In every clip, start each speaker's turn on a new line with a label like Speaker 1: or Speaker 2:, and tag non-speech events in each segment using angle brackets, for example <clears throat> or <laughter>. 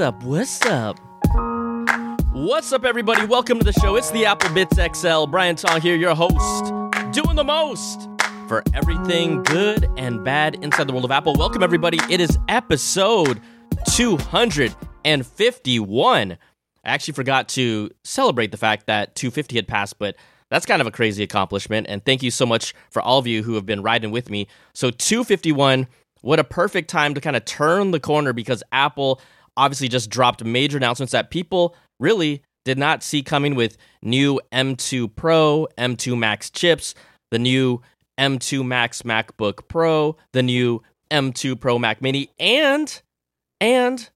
Speaker 1: What's up? What's up? What's up, everybody? Welcome to the show. It's the Apple Bytes XL. Brian Tong here, your host, doing the most for everything good and bad inside the world of Apple. Welcome, everybody. It is episode 251. I actually forgot to celebrate the fact that 250 had passed, but that's kind of a crazy accomplishment. And thank you so much for all of you who have been riding with me. So, 251, what a perfect time to kind of turn the corner because Apple obviously just dropped major announcements that people really did not see coming with new M2 Pro, M2 Max chips, the new M2 Max MacBook Pro, the new M2 Pro Mac Mini, and and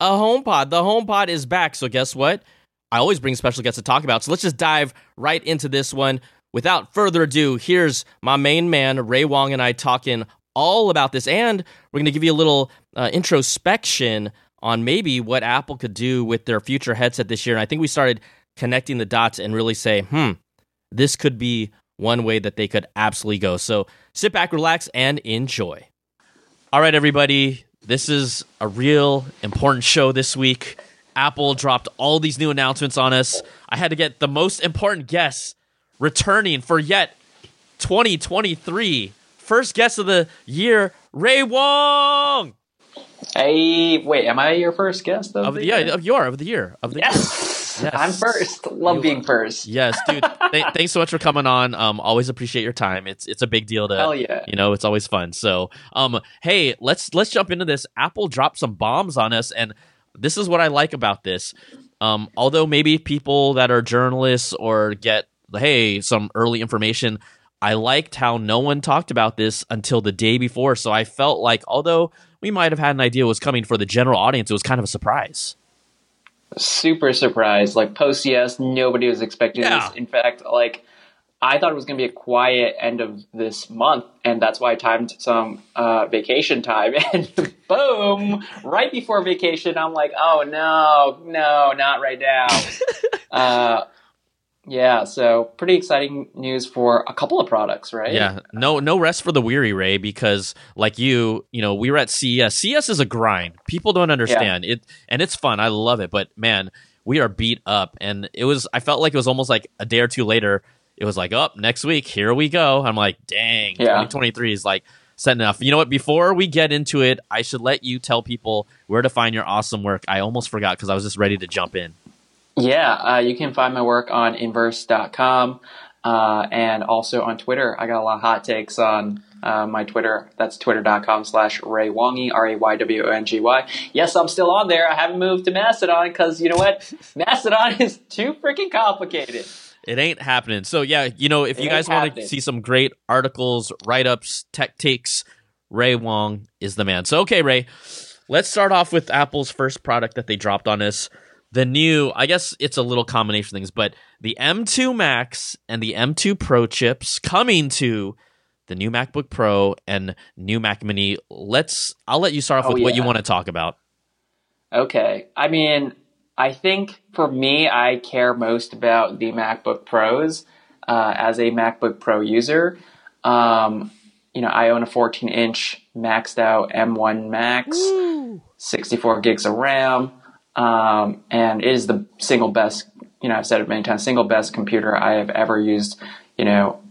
Speaker 1: a HomePod. The HomePod is back. So guess what? I always bring special guests to talk about. So let's just dive right into this one. Without further ado, here's my main man, Ray Wong, and I talking all about this. And we're going to give you a little uh, introspection on maybe what Apple could do with their future headset this year. And I think we started connecting the dots and really say, hmm, this could be one way that they could absolutely go. So sit back, relax, and enjoy. All right, everybody. This is a real important show this week. Apple dropped all these new announcements on us. I had to get the most important guest returning for yet 2023. First guest of the year, Ray Wong.
Speaker 2: Hey, wait, am I your first guest of,
Speaker 1: Of
Speaker 2: the
Speaker 1: yeah,
Speaker 2: year?
Speaker 1: of your of the year of the
Speaker 2: Yes. <laughs>
Speaker 1: Yes.
Speaker 2: I'm first. Love
Speaker 1: You
Speaker 2: being
Speaker 1: are.
Speaker 2: first.
Speaker 1: Yes, dude. <laughs> th- thanks so much for coming on. Um, always appreciate your time. It's it's a big deal to
Speaker 2: Hell yeah.
Speaker 1: you know, it's always fun. So, um, hey, let's let's jump into this. Apple dropped some bombs on us, and this is what I like about this. Um, although maybe people that are journalists or get hey some early information, I liked how no one talked about this until the day before. So I felt like although we might have had an idea was coming for the general audience, it was kind of a surprise.
Speaker 2: Super surprised. Like post CES, nobody was expecting
Speaker 1: Yeah.
Speaker 2: this. In fact, like I thought it was going to be a quiet end of this month, and that's why I timed some uh, vacation time. <laughs> And boom, right before vacation, I'm like, oh no, no, not right now. <laughs> uh, yeah, so pretty exciting news for a couple of products, right?
Speaker 1: Yeah, no, no rest for the weary, Ray. Because like you, you know, we were at CES. CES is a grind. People don't understand it, and it's fun. I love it, but man, we are beat up, and it was. I felt like it was almost like a day or two later. It was like, up next week, here we go. I'm like, dang,
Speaker 2: Yeah.
Speaker 1: 2023 is like setting enough. You know what? Before we get into it, I should let you tell people where to find your awesome work. I almost forgot because I was just ready to jump in.
Speaker 2: Yeah, uh, you can find my work on inverse.com uh, and also on Twitter. I got a lot of hot takes on uh, my Twitter. That's twitter.com slash Ray Wongy, R A Y W O N G Y. Yes, I'm still on there. I haven't moved to Mastodon because you know what? <laughs> Mastodon is too freaking complicated.
Speaker 1: It ain't happening. So yeah, you know, if
Speaker 2: It
Speaker 1: you guys want to see some great articles, write-ups, tech takes, Ray Wong is the man. So okay, Ray, let's start off with Apple's first product that they dropped on us. The new, I guess it's a little combination of things, but the M2 Max and the M2 Pro chips coming to the new MacBook Pro and new Mac Mini. Let's I'll let you start off
Speaker 2: Oh,
Speaker 1: with what you want to talk about.
Speaker 2: Okay. I mean, I think for me, I care most about the MacBook Pros uh, as a MacBook Pro user. Um, you know, I own a 14 inch maxed out M1 Max, 64 gigs of RAM, um, and it is the single best, you know, I've said it many times, single best computer I have ever used, you know,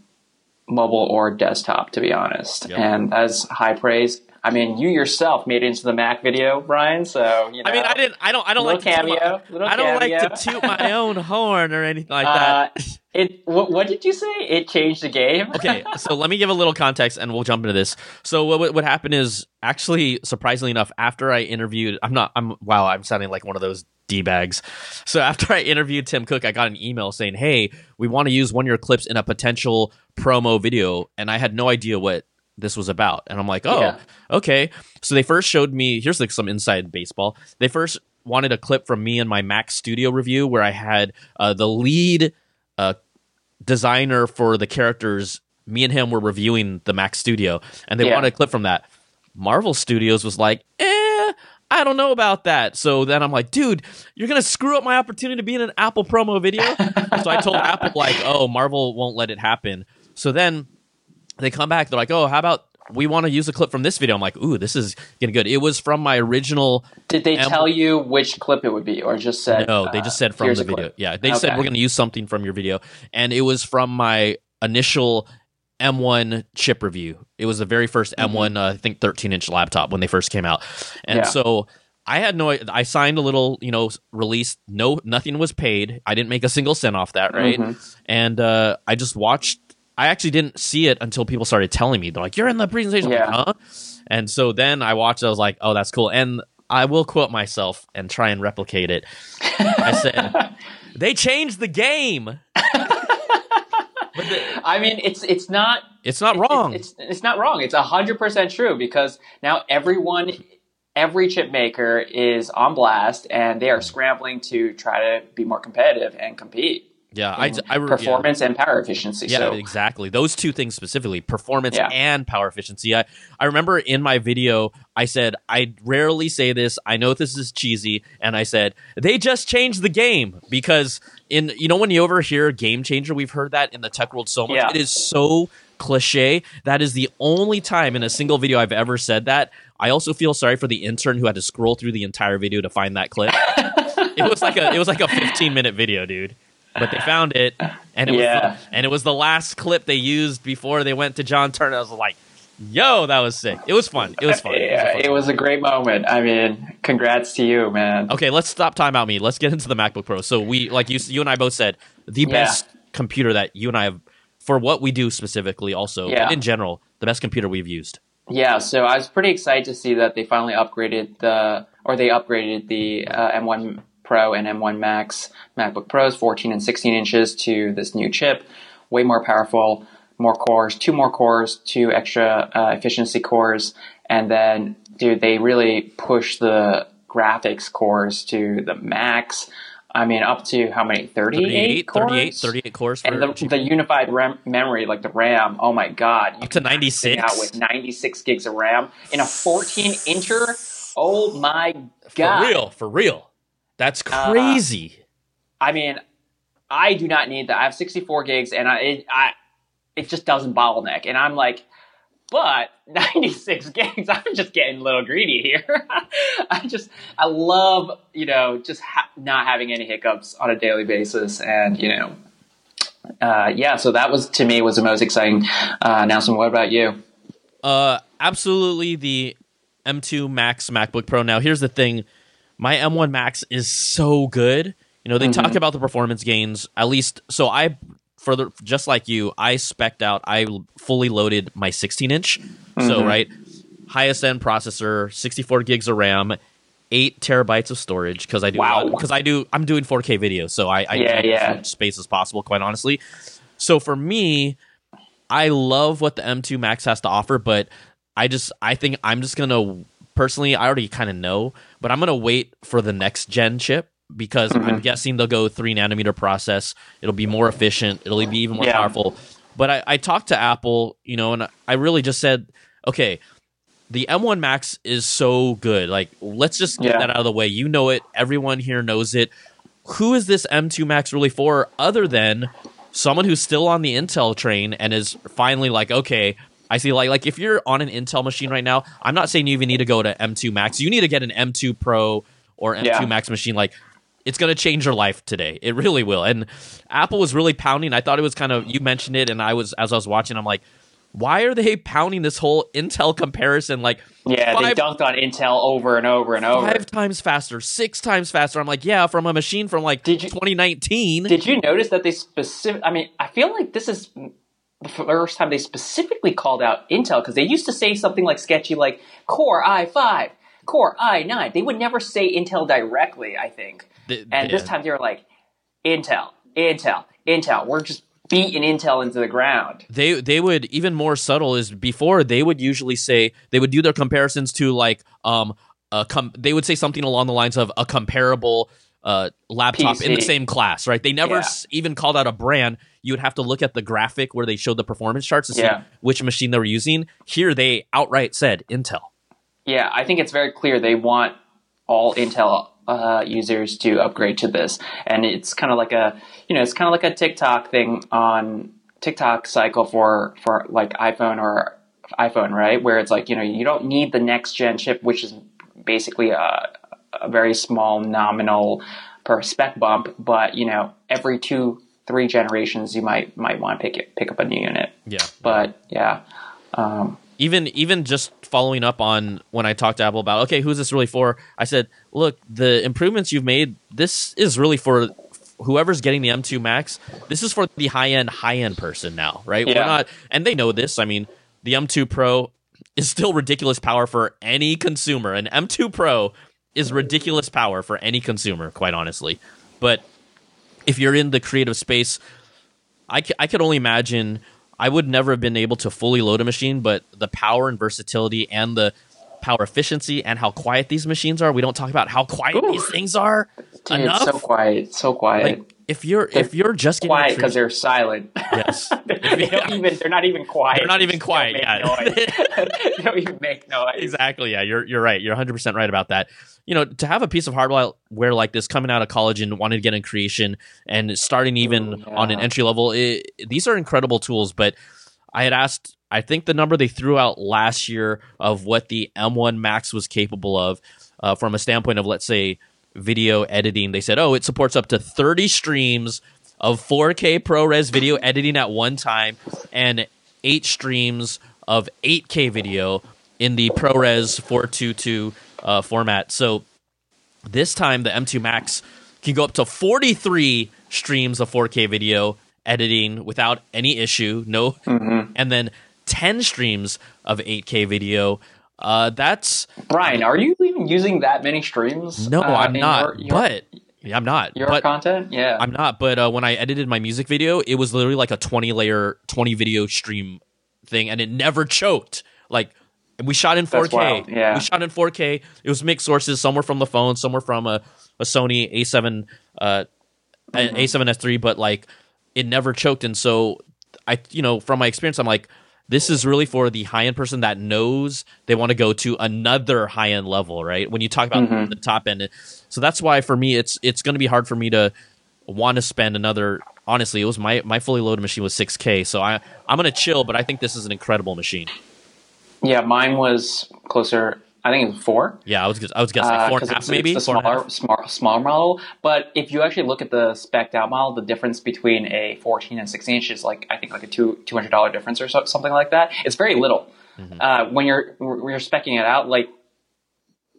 Speaker 2: mobile or desktop, to be honest.
Speaker 1: Yep.
Speaker 2: And that's high praise. I mean, you yourself made it into the Mac video, Brian. So you know,
Speaker 1: I mean, I didn't. I don't. I don't like to toot my-
Speaker 2: cameo,
Speaker 1: I don't like to toot my own horn or anything like that.
Speaker 2: Uh, it. What, what did you say? It changed the game. <laughs>
Speaker 1: okay, so let me give a little context and we'll jump into this. So what what- happened is actually surprisingly enough after I interviewed I'm not I'm wow, I'm sounding like one of those D bags. So <laughs> after I interviewed Tim Cook, I got an email saying, "Hey, we want to use one of your clips in a potential promo video." And I had no idea what this was about. And I'm like, "Oh,
Speaker 2: Yeah.
Speaker 1: okay." So they first showed me here's like some inside baseball. They first wanted a clip from me and my Mac Studio review where I had uh, the lead uh, designer for the characters. Me and him were reviewing the Mac Studio, and they
Speaker 2: Yeah.
Speaker 1: wanted a clip from that. Marvel Studios was like, "Eh, I don't know about that." So then I'm like, "Dude, you're gonna screw up my opportunity to be in an Apple promo video." <laughs> so I told Apple like, "Oh, Marvel won't let it happen." So then they come back. They're like, "Oh, how about we want to use a clip from this video. I'm like, ooh, this is getting good. It was from my original.
Speaker 2: Did they
Speaker 1: M-
Speaker 2: tell you which clip it would be, or just said?
Speaker 1: No, they
Speaker 2: uh,
Speaker 1: just said from the video.
Speaker 2: clip?
Speaker 1: Yeah, they said we're going to use something from your video, and it was from my initial M1 chip review. It was the very 1st M1, uh, I think 13 inch laptop when they first came out, and
Speaker 2: Yeah.
Speaker 1: so. I had no. I signed a little, you know, release. No, nothing was paid. I didn't make a single cent off that, right?
Speaker 2: Mhm.
Speaker 1: And uh, I just watched. I actually didn't see it until people started telling me. They're like, "You're in the presentation." I'm like, huh? And so then I watched. I was like, "Oh, that's cool." And I will quote myself and try and replicate it. I said, <laughs> "They changed the game."
Speaker 2: I mean, it's it's not
Speaker 1: It's not
Speaker 2: it's-
Speaker 1: wrong.
Speaker 2: It's, it's not wrong. It's hundred percent true because now everyone, every chip maker is on blast, and they are scrambling to try to be more competitive and compete.
Speaker 1: Yeah, I, I yeah.
Speaker 2: performance and power efficiency.
Speaker 1: Yeah,
Speaker 2: so
Speaker 1: exactly. Those two things specifically, performance
Speaker 2: Yeah.
Speaker 1: and power efficiency. I, I remember in my video, I said, I rarely say this. I know this is cheesy. And I said, they just changed the game because in, you know, when you overhear game changer, we've heard that in the tech world so much.
Speaker 2: Yeah.
Speaker 1: It is so cliche. That is the only time in a single video I've ever said that. I also feel sorry for the intern who had to scroll through the entire video to find that clip. <laughs> it was like a, it was like a 15 minute video, dude. But they found it, and it
Speaker 2: Yeah.
Speaker 1: was the, and it was the last clip they used before they went to John Ternus. I was like, "Yo, that was sick. It was fun. It was fun. It was a fun
Speaker 2: it was a great moment. I mean, congrats to you, man.
Speaker 1: Okay, let's stop time out me. Let's get into the MacBook Pro. So we like you you and I both said the best computer that you and I have for what we do specifically also
Speaker 2: Yeah.
Speaker 1: but in general, the best computer we've used.
Speaker 2: Yeah, so I was pretty excited to see that they finally upgraded the, or they upgraded the uh, M1 Pro and M1 Max MacBook Pros, 14 and 16 inches, to this new chip. Way more powerful, more cores, two more cores, two extra uh, efficiency cores, and then, dude, they really push the graphics cores to the max. I mean, up to how many? 38,
Speaker 1: 38,
Speaker 2: cores?
Speaker 1: 38, 38 cores
Speaker 2: And the, the unified RAM memory, like the RAM, oh my god,
Speaker 1: up to 96.
Speaker 2: out with 96 gigs of RAM in a 14 incher. Oh my God.
Speaker 1: for real, for real. That's
Speaker 2: Uh,
Speaker 1: crazy.
Speaker 2: I mean, I do not need that. I have 64 gigs, and I it, I it just doesn't bottleneck. And I'm like, but <laughs> 96 gigs. <laughs> I'm just getting a little greedy here. <laughs> I just I love you know just ha- not having any hiccups on a daily basis, and you know. Uh, yeah, so that was to me was the most exciting uh, announcement. What about you?
Speaker 1: Uh, absolutely the M2 Max MacBook Pro. Now, here's the thing: my M1 Max is so good. You know, they talk mm-hmm. about the performance gains. At least, so I further just like you, I specked out. I fully loaded my 16 inch. So mm-hmm. right, highest end processor, 64 gigs of RAM. Eight terabytes of storage because I do
Speaker 2: Wow.
Speaker 1: Uh, because I do I'm doing 4K video, so I, I
Speaker 2: Yeah, yeah.
Speaker 1: as much space as possible. Quite honestly, so for me, I love what the M2 Max has to offer, but I just I think I'm just gonna personally I already kind of know, but I'm gonna wait for the next gen chip because
Speaker 2: Mm-hmm.
Speaker 1: I'm guessing they'll go three nanometer process. It'll be more efficient. It'll be even more
Speaker 2: Yeah.
Speaker 1: powerful. But I, I talked to Apple, you know, and I really just said, okay, the M1 Max is so good. Like, let's just get
Speaker 2: Yeah.
Speaker 1: that out of the way. You know it. Everyone here knows it. Who is this M2 Max really for other than someone who's still on the Intel train and is finally like, okay, I see like like if you're on an Intel machine right now, I'm not saying you even need to go to M2 Max. You need to get an M2 Pro or M2
Speaker 2: Yeah.
Speaker 1: Max machine like it's going to change your life today. It really will. And Apple was really pounding. I thought it was kind of you mentioned it and I was as I was watching I'm like why are they pounding this whole Intel comparison like
Speaker 2: Yeah, they dunked on Intel over and over and over.
Speaker 1: five times faster, six times faster? I'm like, yeah, from a machine from like
Speaker 2: Did you-
Speaker 1: 2019.
Speaker 2: Did you notice that they specific? I mean, I feel like this is the first time they specifically called out Intel because they used to say something like sketchy, like Core i5, Core i9. They would never say Intel directly. I think,
Speaker 1: Th-
Speaker 2: and this time they were like Intel, Intel, Intel. We're just beating Intel into the ground.
Speaker 1: they they would even more subtle is before they would usually say they would do their comparisons to like um a com- they would say something along the lines of a comparable uh laptop in the same class right they never
Speaker 2: Yeah.
Speaker 1: s- even called out a brand you would have to look at the graphic where they showed the performance charts to see
Speaker 2: Yeah.
Speaker 1: which machine they were using here they outright said intel
Speaker 2: Yeah, I think it's very clear they want all Intel uh, users to upgrade to this, and it's kind of like a you know it's kind of like a tick-tock thing on tick-tock cycle for for like iPhone or iPhone, right? Where it's like you know you don't need the next gen chip, which is basically a, a very small nominal per spec bump, but you know every two three generations you might might want to pick it, pick up a new unit.
Speaker 1: Yeah,
Speaker 2: but yeah. Um,
Speaker 1: even even just following up on when I talked to Apple about okay, who's this really for? I said, look, the improvements you've made, this is really for whoever's getting the M2 Max. This is for the high end high end person now, right?
Speaker 2: Yeah.
Speaker 1: We're not, and they know this. I mean, the M2 Pro is still ridiculous power for any consumer. An M2 Pro is ridiculous power for any consumer, quite honestly. But if you're in the creative space, I, c- I could only imagine I would never have been able to fully load a machine, but the power and versatility and the power efficiency and how quiet these machines are. We don't talk about how quiet
Speaker 2: Ooh.
Speaker 1: these things are
Speaker 2: dude,
Speaker 1: enough.
Speaker 2: so quiet, so quiet.
Speaker 1: like if you're if you're just
Speaker 2: quiet because they're silent.
Speaker 1: yes, <laughs>
Speaker 2: they don't <laughs> even. They're not even quiet.
Speaker 1: They're not even quiet, yeah.
Speaker 2: they <laughs> don't even make noise.
Speaker 1: exactly. Yeah, you're you're right. You're 100 percent right about that. You know, to have a piece of hardware like this coming out of college and wanting to get in creation and starting even
Speaker 2: Ooh, yeah.
Speaker 1: on an entry level, it, these are incredible tools. But I had asked, I think the number they threw out last year of what the M1 Max was capable of, uh, from a standpoint of let's say video editing, they said, oh, it supports up to 30 streams of 4K ProRes video editing at one time and eight streams of 8K video in the ProRes 422 uh, format. So this time the M2 Max can go up to 43 streams of 4K video editing without any issue, no,
Speaker 2: Mm-hmm.
Speaker 1: and then 10 streams of 8K video. Uh, that's
Speaker 2: Brian, are you even using that many streams?
Speaker 1: no,
Speaker 2: uh,
Speaker 1: I'm not,
Speaker 2: Your, your,
Speaker 1: but yeah, I'm not,
Speaker 2: your
Speaker 1: but
Speaker 2: content, yeah.
Speaker 1: I'm not. But uh, when I edited my music video, it was literally like a 20 layer, 20 video stream thing, and it never choked. Like we shot in 4K.
Speaker 2: Yeah.
Speaker 1: We shot in 4K. It was mixed sources. Some were from the phone, some were from a, a Sony A7, uh,
Speaker 2: Mm-hmm.
Speaker 1: an A7S3. But like it never choked, and so I, you know, from my experience, I'm like. This is really for the high end person that knows they want to go to another high end level, right? When you talk about
Speaker 2: Mhm.
Speaker 1: the top end, so that's why for me it's it's going to be hard for me to want to spend another honestly it was my my fully loaded machine was 6k so i i'm gonna chill but i think this is an incredible machine
Speaker 2: yeah, mine was closer. I think it was four.
Speaker 1: yeah i was i was say
Speaker 2: Uh,
Speaker 1: four
Speaker 2: 'cause
Speaker 1: and a half
Speaker 2: it's,
Speaker 1: maybe
Speaker 2: it's the smaller,
Speaker 1: half?
Speaker 2: small, smaller model. But if you actually look at the spec'd out model, the difference between a 14 and 16 inch is like I think like a two two hundred dollar difference or so, something like that. It's very little.
Speaker 1: Mm-hmm.
Speaker 2: Uh, when you're when you're specking it out, like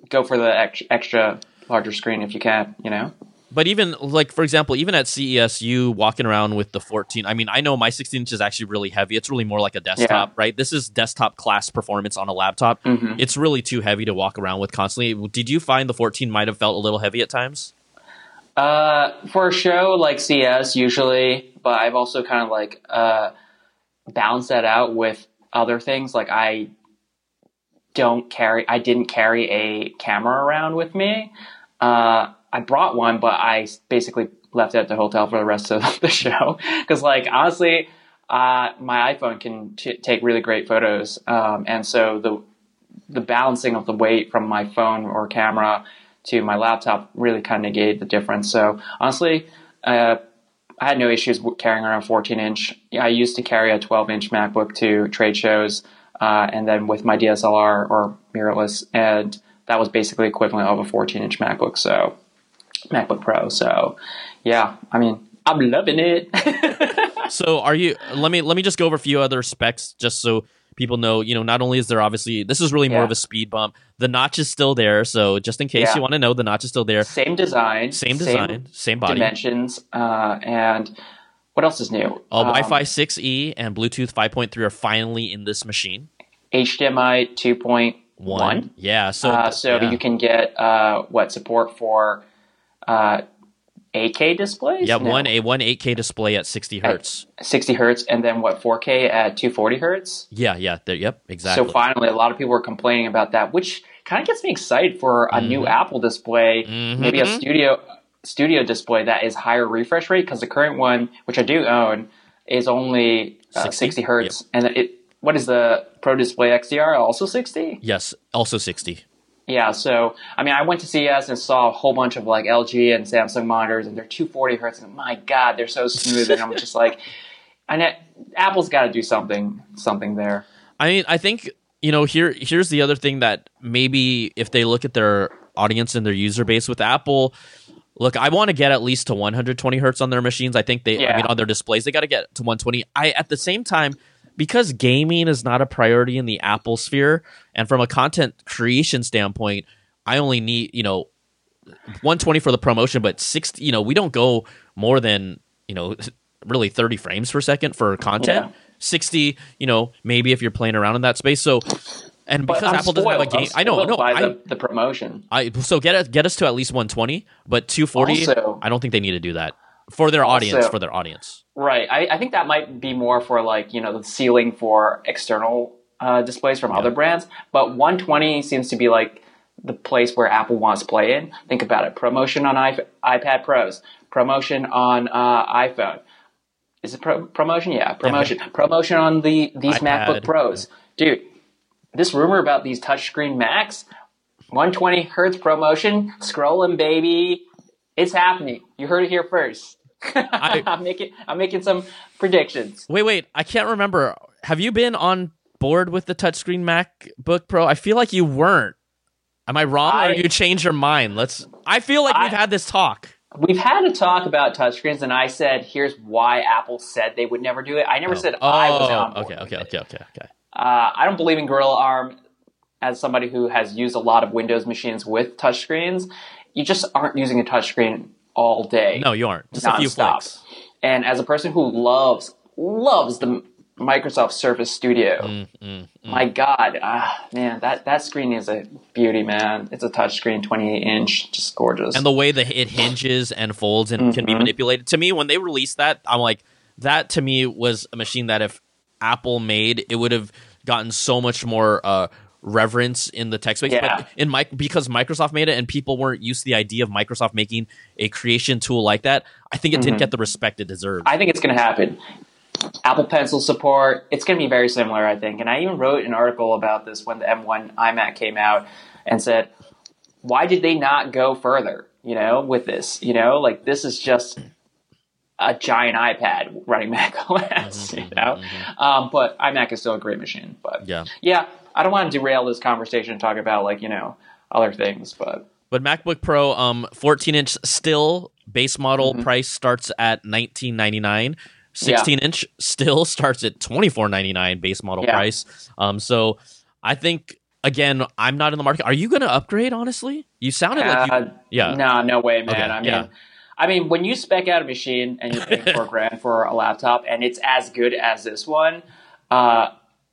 Speaker 2: go for the ex- extra larger screen if you can. You know.
Speaker 1: But even like for example even at ces you walking around with the 14 i mean i know my 16 inch is actually really heavy it's really more like a desktop right this is desktop class performance on a laptop
Speaker 2: Mhm.
Speaker 1: it's really too heavy to walk around with constantly did you find the 14 might have felt a little heavy at times
Speaker 2: Uh, for a show like CES, usually, but I've also kind of like uh, balanced that out with other things. Like I don't carry, I didn't carry a camera around with me. Uh, I brought one, but I basically left it at the hotel for the rest of <laughs> the show because, like, honestly, uh, my iPhone can t- take really great photos, um, and so the the balancing of the weight from my phone or camera to my laptop really kind of negated the difference. So honestly, uh, I had no issues carrying around 14 inch. I used to carry a 12 inch MacBook to trade shows, uh, and then with my DSLR or mirrorless, and that was basically equivalent of a 14 inch MacBook. So MacBook Pro. So yeah, I mean, I'm loving it. <laughs>
Speaker 1: So are you? Let me let me just go over a few other specs, just so people know. You know, not only is there obviously this is really more
Speaker 2: Yeah.
Speaker 1: of a speed bump. The notch is still there, so just in case
Speaker 2: Yeah.
Speaker 1: you want to know, the notch is still there.
Speaker 2: same design,
Speaker 1: Same design, same, body.
Speaker 2: dimensions, uh, and what else is new?
Speaker 1: Uh,
Speaker 2: Um,
Speaker 1: Wi-Fi 6E and Bluetooth 5.3 are finally in this machine.
Speaker 2: HDMI 2.1.
Speaker 1: One, yeah. So
Speaker 2: uh, so
Speaker 1: yeah.
Speaker 2: you can get uh, what support for uh, 8K displays?
Speaker 1: yeah,
Speaker 2: No.
Speaker 1: one a one 8K display at 60 hertz.
Speaker 2: 60 hertz, and then what 4K at 240 hertz.
Speaker 1: Yeah, yeah. There, yep, exactly.
Speaker 2: So finally, a lot of people are complaining about that, which kind of gets me excited for a new Apple display,
Speaker 1: Mhm.
Speaker 2: maybe a studio studio display that is higher refresh rate because the current one, which I do own, is only uh,
Speaker 1: 60?
Speaker 2: 60 hertz, and it. What is the Pro Display XDR? Also 60?
Speaker 1: yes, also 60.
Speaker 2: Yeah, so I mean, I went to CES and saw a whole bunch of like LG and Samsung monitors, and they're 240 hertz, and my God, they're so smooth, and I'm just like, <laughs> and Apple's got to do something, something there.
Speaker 1: I mean, I think you know here here's the other thing that maybe if they look at their audience and their user base with Apple. Look, I want to get at least to 120 hertz on their machines. I think they, I mean, on their displays, they got to get to 120. I, at the same time, because gaming is not a priority in the Apple sphere, and from a content creation standpoint, I only need, you know, 120 for the ProMotion, but 60, you know, we don't go more than, you know, <laughs> really 30 frames per second for content.
Speaker 2: Yeah.
Speaker 1: 60, you know, maybe if you're playing around in that space. So, and because Apple doesn't have a game, I know, no,
Speaker 2: by
Speaker 1: I,
Speaker 2: the, the ProMotion.
Speaker 1: I so get us get us to at least 120, but 240.
Speaker 2: Also-
Speaker 1: I don't think they need to do that for their audience.
Speaker 2: Also-
Speaker 1: For their audience,
Speaker 2: Right. I, I think that might be more for like, you know, the ceiling for external uh, displays from other brands. But 120 seems to be like the place where Apple wants to play in. Think about it. ProMotion on iP- iPad Pros. ProMotion on uh, iPhone. Is it pro- ProMotion? Yeah, ProMotion. ProMotion on the these
Speaker 1: iPad.
Speaker 2: MacBook Pros. Dude, this rumor about these touchscreen Macs, 120 hertz ProMotion, scrolling baby. It's happening. You heard it here first.
Speaker 1: I- <laughs>
Speaker 2: I'm making I'm making some predictions.
Speaker 1: wait, wait, I can't remember. Have you been on board with the touchscreen MacBook Pro? I feel like you weren't. Am I wrong,
Speaker 2: I-
Speaker 1: or you changed your mind? Let's. I feel like
Speaker 2: I-
Speaker 1: we've had this talk.
Speaker 2: We've had a talk about touchscreens, and I said, "Here's why Apple said they would never do it." I never said I was on board.
Speaker 1: Oh, okay, okay, okay, okay, okay.
Speaker 2: Uh, I don't believe in Gorilla Arm. As somebody who has used a lot of Windows machines with touchscreens, you just aren't using a touchscreen all day.
Speaker 1: No, you aren't. Just a few
Speaker 2: nonstop.
Speaker 1: flicks.
Speaker 2: And as a person who loves loves the Microsoft Surface Studio,
Speaker 1: Mm,
Speaker 2: my God, ah, man, that that screen is a beauty, man. It's a touchscreen, 28 inch, just gorgeous.
Speaker 1: and the way that it hinges and folds and can be
Speaker 2: Mhm.
Speaker 1: manipulated. To me, when they released that, I'm like, that to me was a machine that if Apple made, it would have gotten so much more uh, reverence in the tech space.
Speaker 2: Yeah.
Speaker 1: But in mic because Microsoft made it and people weren't used to the idea of Microsoft making a creation tool like that, I think it didn't mm-hmm. get the respect it deserved.
Speaker 2: I think it's going to happen. Apple Pencil support, it's going to be very similar, I think. And I even wrote an article about this when the M1 iMac came out and said, why did they not go further, you know, with this? You know, like this is just a giant iPad running <laughs> Mac OS, mm-hmm. you know? Mm-hmm. Um, but iMac is still a great machine. But
Speaker 1: yeah.
Speaker 2: yeah, I don't want to derail this conversation and talk about like, you know, other things, but
Speaker 1: But MacBook Pro, um, 14 inch still base model
Speaker 2: Mm-hmm.
Speaker 1: price starts at 19.99. 16 inch still starts at 24.99 base model
Speaker 2: Yeah.
Speaker 1: price. Um, so I think again, I'm not in the market. Are you going to upgrade? Honestly, you sounded like you.
Speaker 2: Uh,
Speaker 1: Yeah.
Speaker 2: No, no way, man.
Speaker 1: Okay,
Speaker 2: I mean,
Speaker 1: yeah.
Speaker 2: I mean, when you spec out a machine and you're paying <laughs> four grand for a laptop, and it's as good as this one, uh,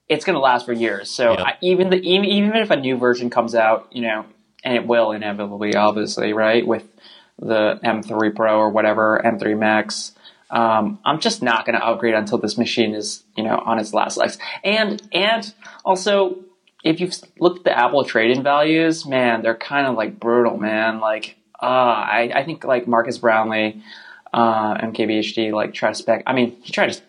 Speaker 2: it's going to last for years. So. I, even the even, even if a new version comes out, you know, and it will inevitably, obviously, right, with the M3 Pro or whatever M3 Max. Um, I'm just not going to upgrade until this machine is, you know, on its last legs. And and also, if you've looked at the Apple trade-in values, man, they're kind of like brutal, man. Like, uh, I, I think like Marques Brownlee, uh, MKBHD, like try to spec. I mean, he tried to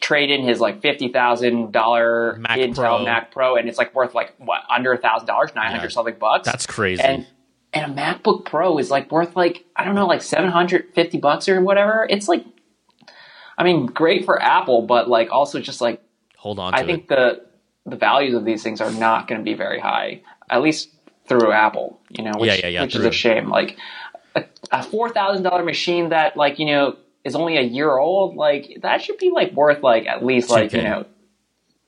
Speaker 2: trade in his like fifty thousand dollar Intel
Speaker 1: Pro.
Speaker 2: Mac Pro, and it's like worth like what under a thousand dollars, nine hundred
Speaker 1: Yeah.
Speaker 2: something bucks.
Speaker 1: That's crazy.
Speaker 2: and and a MacBook Pro is like worth like I don't know, like seven hundred fifty bucks or whatever. It's like, I mean, great for Apple, but like also just like
Speaker 1: Hold on to
Speaker 2: I
Speaker 1: it.
Speaker 2: think the the values of these things are not going to be very high, at least through Apple. You know, which,
Speaker 1: Yeah, yeah, yeah,
Speaker 2: which is a shame. Like a, a four thousand dollar machine that like you know is only a year old, like that should be like worth like at least like you
Speaker 1: 2K.
Speaker 2: know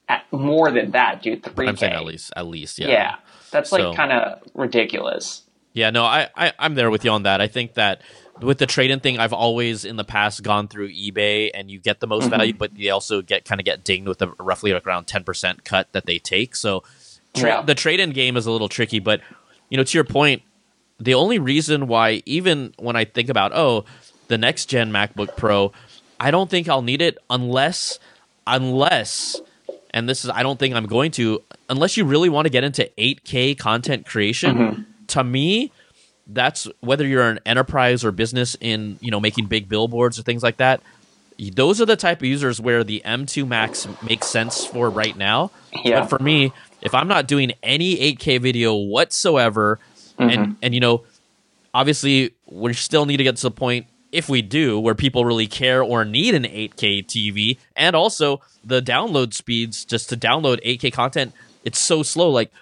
Speaker 2: at more than that, dude. Three
Speaker 1: I'm saying at least, at least, yeah.
Speaker 2: Yeah. that's like
Speaker 1: So-
Speaker 2: kind of ridiculous.
Speaker 1: Yeah, no, I, I I'm there with you on that. I think that with the trade-in thing, I've always in the past gone through eBay, and you get the most
Speaker 2: Mhm.
Speaker 1: value, but you also get kind of get dinged with a roughly like around ten percent cut that they take. So tra-
Speaker 2: Yeah.
Speaker 1: the trade-in game is a little tricky. But you know, to your point, the only reason why, even when I think about oh, the next gen MacBook Pro, I don't think I'll need it unless unless and this is I don't think I'm going to unless you really want to get into 8K content creation.
Speaker 2: Mm-hmm.
Speaker 1: To me, that's whether you're an enterprise or business in you know making big billboards or things like that. Those are the type of users where the M2 Max makes sense for right now.
Speaker 2: Yeah.
Speaker 1: But for me, if I'm not doing any 8K video whatsoever,
Speaker 2: Mm-hmm.
Speaker 1: and and you know, obviously we still need to get to the point if we do, where people really care or need an 8K TV, and also the download speeds just to download 8K content, it's so slow. Like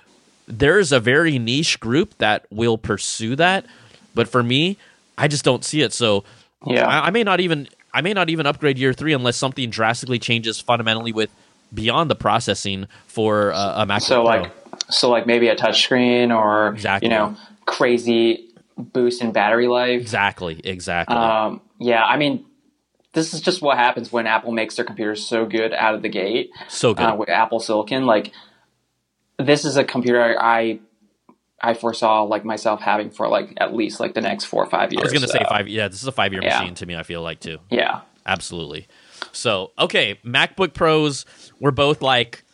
Speaker 1: there's a very niche group that will pursue that, but for me, I just don't see it. So
Speaker 2: Yeah.
Speaker 1: I, I may not even I may not even upgrade year three unless something drastically changes fundamentally with beyond the processing for uh, a MacBook
Speaker 2: so
Speaker 1: Pro.
Speaker 2: like so like maybe a touchscreen or
Speaker 1: Exactly.
Speaker 2: you know crazy boost in battery life.
Speaker 1: exactly, exactly.
Speaker 2: Um, yeah, I mean, this is just what happens when Apple makes their computers so good out of the gate
Speaker 1: so good.
Speaker 2: uh, with Apple Silicon. Like, this is a computer I I foresaw like myself having for like at least like the next four or five years.
Speaker 1: I was gonna say five. Yeah, this is a five year
Speaker 2: Yeah.
Speaker 1: machine to me. I feel like too.
Speaker 2: Yeah,
Speaker 1: Absolutely. So okay, MacBook Pros. We're both like,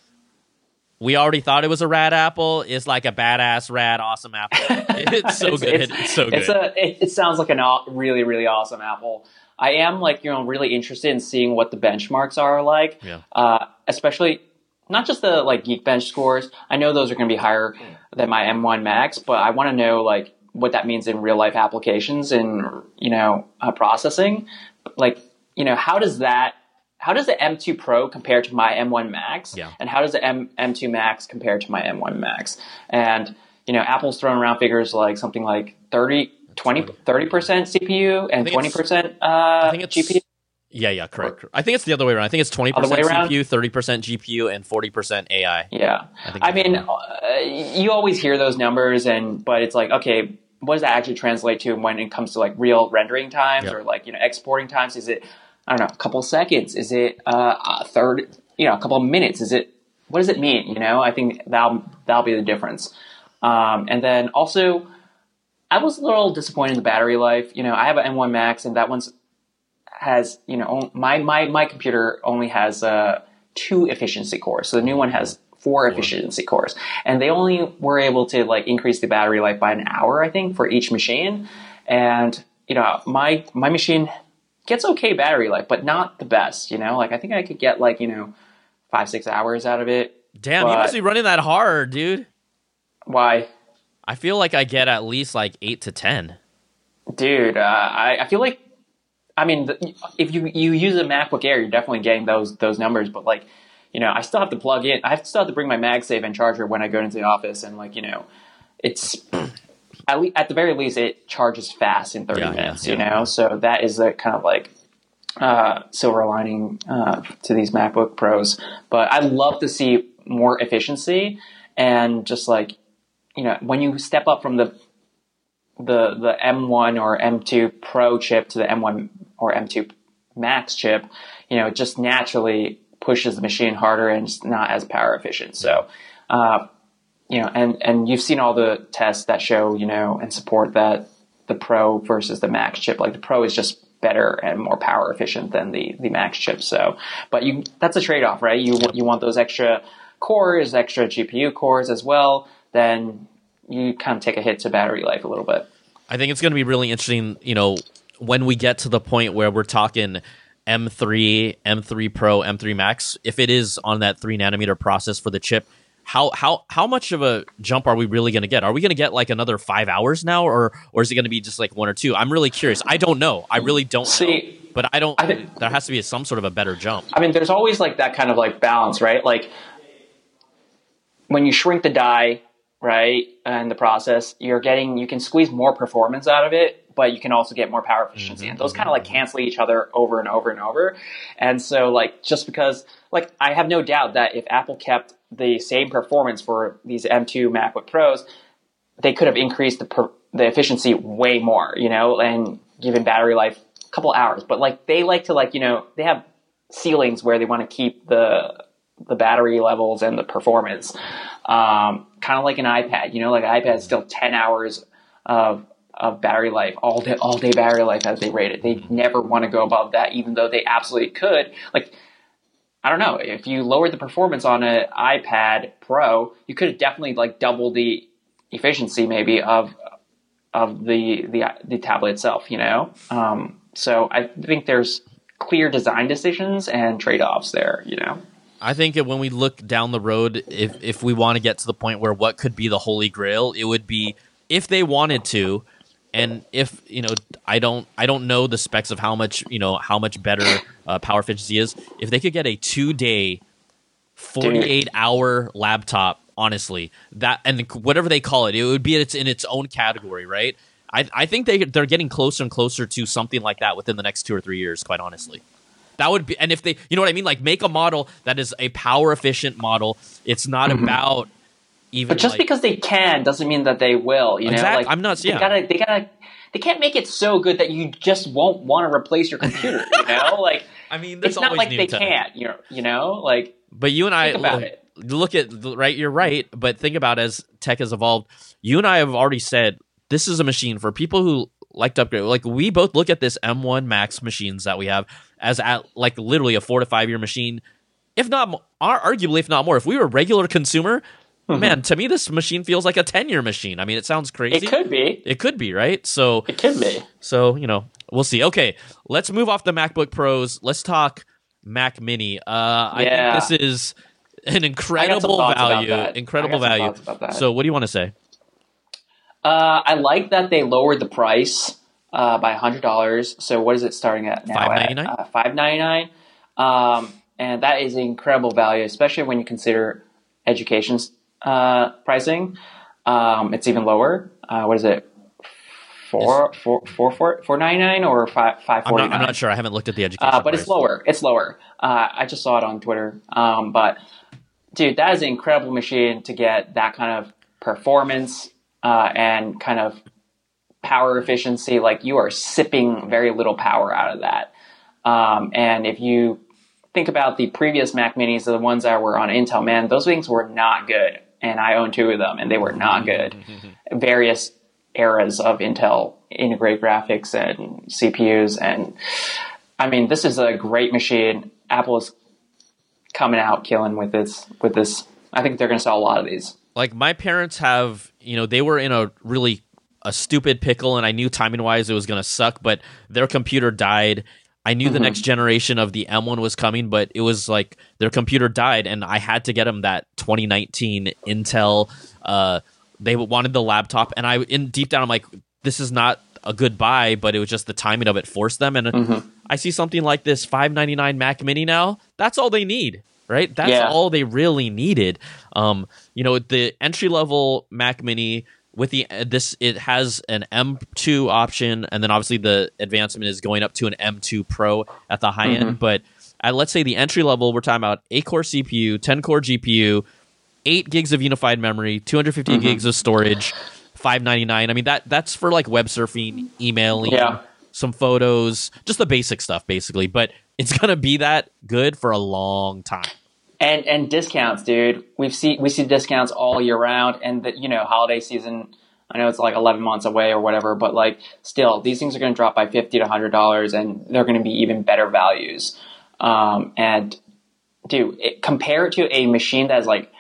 Speaker 1: we already thought it was a rad apple. It's like a badass, rad, awesome apple. <laughs> It's so good. It's, so good.
Speaker 2: It's a. It, it sounds like a aw- really really awesome Apple. I am like you know really interested in seeing what the benchmarks are like.
Speaker 1: Yeah.
Speaker 2: Uh, especially not just the like Geekbench scores. I know those are going to be higher than my M1 Max, but I want to know like what that means in real life applications and you know uh, processing. Like you know how does that how does the M2 Pro compare to my M1 Max?
Speaker 1: Yeah.
Speaker 2: And how does the M- M2 Max compare to my M1 Max? And you know Apple's throwing around figures like something like 30 20 30% CPU and 20% uh,
Speaker 1: I think it's
Speaker 2: GPU.
Speaker 1: Yeah, yeah, correct. I think it's the other way around. I think it's twenty
Speaker 2: Other
Speaker 1: percent
Speaker 2: way around?
Speaker 1: CPU, thirty percent GPU, and forty percent AI.
Speaker 2: Yeah,
Speaker 1: I
Speaker 2: I, mean, uh, you always hear those numbers, and but it's like, okay, what does that actually translate to when it comes to like real rendering times
Speaker 1: Yep.
Speaker 2: or like you know exporting times? Is it I don't know, a couple seconds? Is it uh, a third? You know, a couple of minutes? Is it what does it mean? You know, I think that'll that'll be the difference. Um, and then also, I was a little disappointed in the battery life. You know, I have an M1 Max, and that one's has you know my my my computer only has uh, two efficiency cores. So the new one has four efficiency cores, and they only were able to like increase the battery life by an hour, I think, for each machine. And you know, my my machine gets okay battery life, but not the best. You know, like I think I could get like you know five six hours out of it.
Speaker 1: Damn, you must be running that hard, dude.
Speaker 2: Why?
Speaker 1: I feel like I get at least like eight to ten.
Speaker 2: Dude, uh, I, I feel like, I mean, if you, you use a MacBook Air, you're definitely getting those those numbers. But like, you know, I still have to plug in. I still have to bring my MagSafe and charger when I go into the office, and like, you know, it's at, le- at the very least it charges fast in 30
Speaker 1: Yeah, yeah,
Speaker 2: minutes.
Speaker 1: yeah.
Speaker 2: You know, so that is the kind of like uh, silver lining uh, to these MacBook Pros. But I'd love to see more efficiency and just like, you know, when you step up from the the the M1 or M2 Pro chip to the M1 or M2 Max chip, you know, it just naturally pushes the machine harder and it's not as power efficient. So, uh, you know, and and you've seen all the tests that show, you know, and support that the Pro versus the Max chip. Like the Pro is just better and more power efficient than the the Max chip. So, but you that's a trade off, right? You you want those extra cores, extra GPU cores as well. Then you kind of take a hit to battery life a little bit.
Speaker 1: I think it's going to be really interesting, you know, when we get to the point where we're talking M3, M3 Pro, M3 Max, if it is on that 3 nanometer process for the chip, how how how much of a jump are we really going to get? Are we going to get like another 5 hours now or or is it going to be just like one or two? I'm really curious. I don't know. I really don't
Speaker 2: See,
Speaker 1: know. But I don't
Speaker 2: I think-
Speaker 1: there has to be some sort of a better jump.
Speaker 2: I mean, there's always like that kind of like balance, right? Like when you shrink the die, right, in the process, you're getting you can squeeze more performance out of it, but you can also get more power efficiency, mm-hmm. and those kind of mm-hmm. like cancel each other over and over and over. And so, like, just because, like, I have no doubt that if Apple kept the same performance for these M2 MacBook Pros, they could have increased the per, the efficiency way more, you know, and given battery life a couple hours. But like they like to like you know they have ceilings where they want to keep the the battery levels and the performance, um, kind of like an iPad. You know, like an iPad is still ten hours of of battery life, all day all day battery life as they rate it. They never want to go above that, even though they absolutely could. Like I don't know if you lowered the performance on an iPad Pro, you could have definitely like doubled the efficiency maybe of of the the the tablet itself. You know, um, so I think there's clear design decisions and trade offs there. You know,
Speaker 1: I think that when we look down the road, if if we want to get to the point where what could be the holy grail, it would be if they wanted to, and if you know, I don't, I don't know the specs of how much you know how much better uh, power efficiency is. If they could get a two day, forty eight hour laptop, honestly, that and whatever they call it, it would be it's in its own category, right? I, I think they they're getting closer and closer to something like that within the next two or three years. Quite honestly, that would be. And if they, you know what I mean, like make a model that is a power efficient model. It's not
Speaker 2: Mhm.
Speaker 1: about even.
Speaker 2: But just
Speaker 1: like-
Speaker 2: because they can doesn't mean that they will. You know, like
Speaker 1: I'm not-
Speaker 2: They
Speaker 1: yeah.
Speaker 2: gotta, they gotta, they can't make it so good that you just won't want to replace your computer. You <laughs> know, like
Speaker 1: I mean,
Speaker 2: it's not like they
Speaker 1: tech.
Speaker 2: can't. You know, you know, like
Speaker 1: But you and I
Speaker 2: Think about
Speaker 1: look,
Speaker 2: it.
Speaker 1: look at right. You're right. But think about as tech has evolved. You and I have already said this is a machine for people who like to upgrade. Like we both look at this M1 Max machines that we have as at like literally a four to five year machine, if not arguably if not more. If we were a regular consumer, man, to me this machine feels like a ten year machine. I mean, it sounds crazy.
Speaker 2: it could be,
Speaker 1: It could be right. So
Speaker 2: it could be.
Speaker 1: so, you know, we'll see. Okay, let's move off the MacBook Pros. Let's talk Mac Mini. Uh, I think this is an
Speaker 2: I got some
Speaker 1: incredible value. Incredible
Speaker 2: I got some
Speaker 1: value.
Speaker 2: thoughts about that.
Speaker 1: So, what do you want to say?
Speaker 2: Uh, I like that they lowered the price uh, by hundred dollars. So what is it starting at now?
Speaker 1: $5.99?
Speaker 2: Uh, Five ninety nine, um, and that is incredible value, especially when you consider education's uh, pricing. Um, it's even lower. Uh, what is it? Four, four, four, four, four ninety nine or five, five
Speaker 1: I'm not. I'm not sure. I haven't looked at the education.
Speaker 2: Uh, but it's lower. It's lower. Uh, I just saw it on Twitter. Um, but dude, that is an incredible machine to get that kind of performance uh, and kind of power efficiency. Like you are sipping very little power out of that. Um, and if you think about the previous Mac Minis, the ones that were on Intel, man, those things were not good. And I own two of them, and they were not mm-hmm. good. Mm-hmm. Various eras of Intel integrated graphics and CPUs, and I mean, this is a great machine. Apple is coming out killing with this. With this, I think they're going to sell a lot of these.
Speaker 1: like my parents have you know they were in a really a stupid pickle and i knew timing wise it was going to suck but their computer died i knew the
Speaker 2: Mhm.
Speaker 1: next generation of the m1 was coming but it was like their computer died and i had to get them that 2019 intel uh they wanted the laptop and i in deep down i'm like this is not a good buy but it was just the timing of it forced them and
Speaker 2: Mhm.
Speaker 1: i see something like this 599 mac mini now that's all they need right that's
Speaker 2: Yeah.
Speaker 1: all they really needed um you know the entry level mac mini with the uh, this it has an m2 option and then obviously the advancement is going up to an m2 pro at the high end. But at let's say the entry level we're talking about 8 core cpu 10 core gpu 8 gigs of unified memory 250
Speaker 2: Mm-hmm.
Speaker 1: gigs of storage 599 i mean that that's for like web surfing emailing
Speaker 2: Yeah.
Speaker 1: some photos just the basic stuff basically. But it's gonna be that good for a long time
Speaker 2: And and discounts, dude. We've see we see discounts all year round, and the you know holiday season. I know it's like eleven months away or whatever, but like still, these things are going to drop by fifty to hundred dollars, and they're going to be even better values. Um, and dude, it, compare it to a machine that's like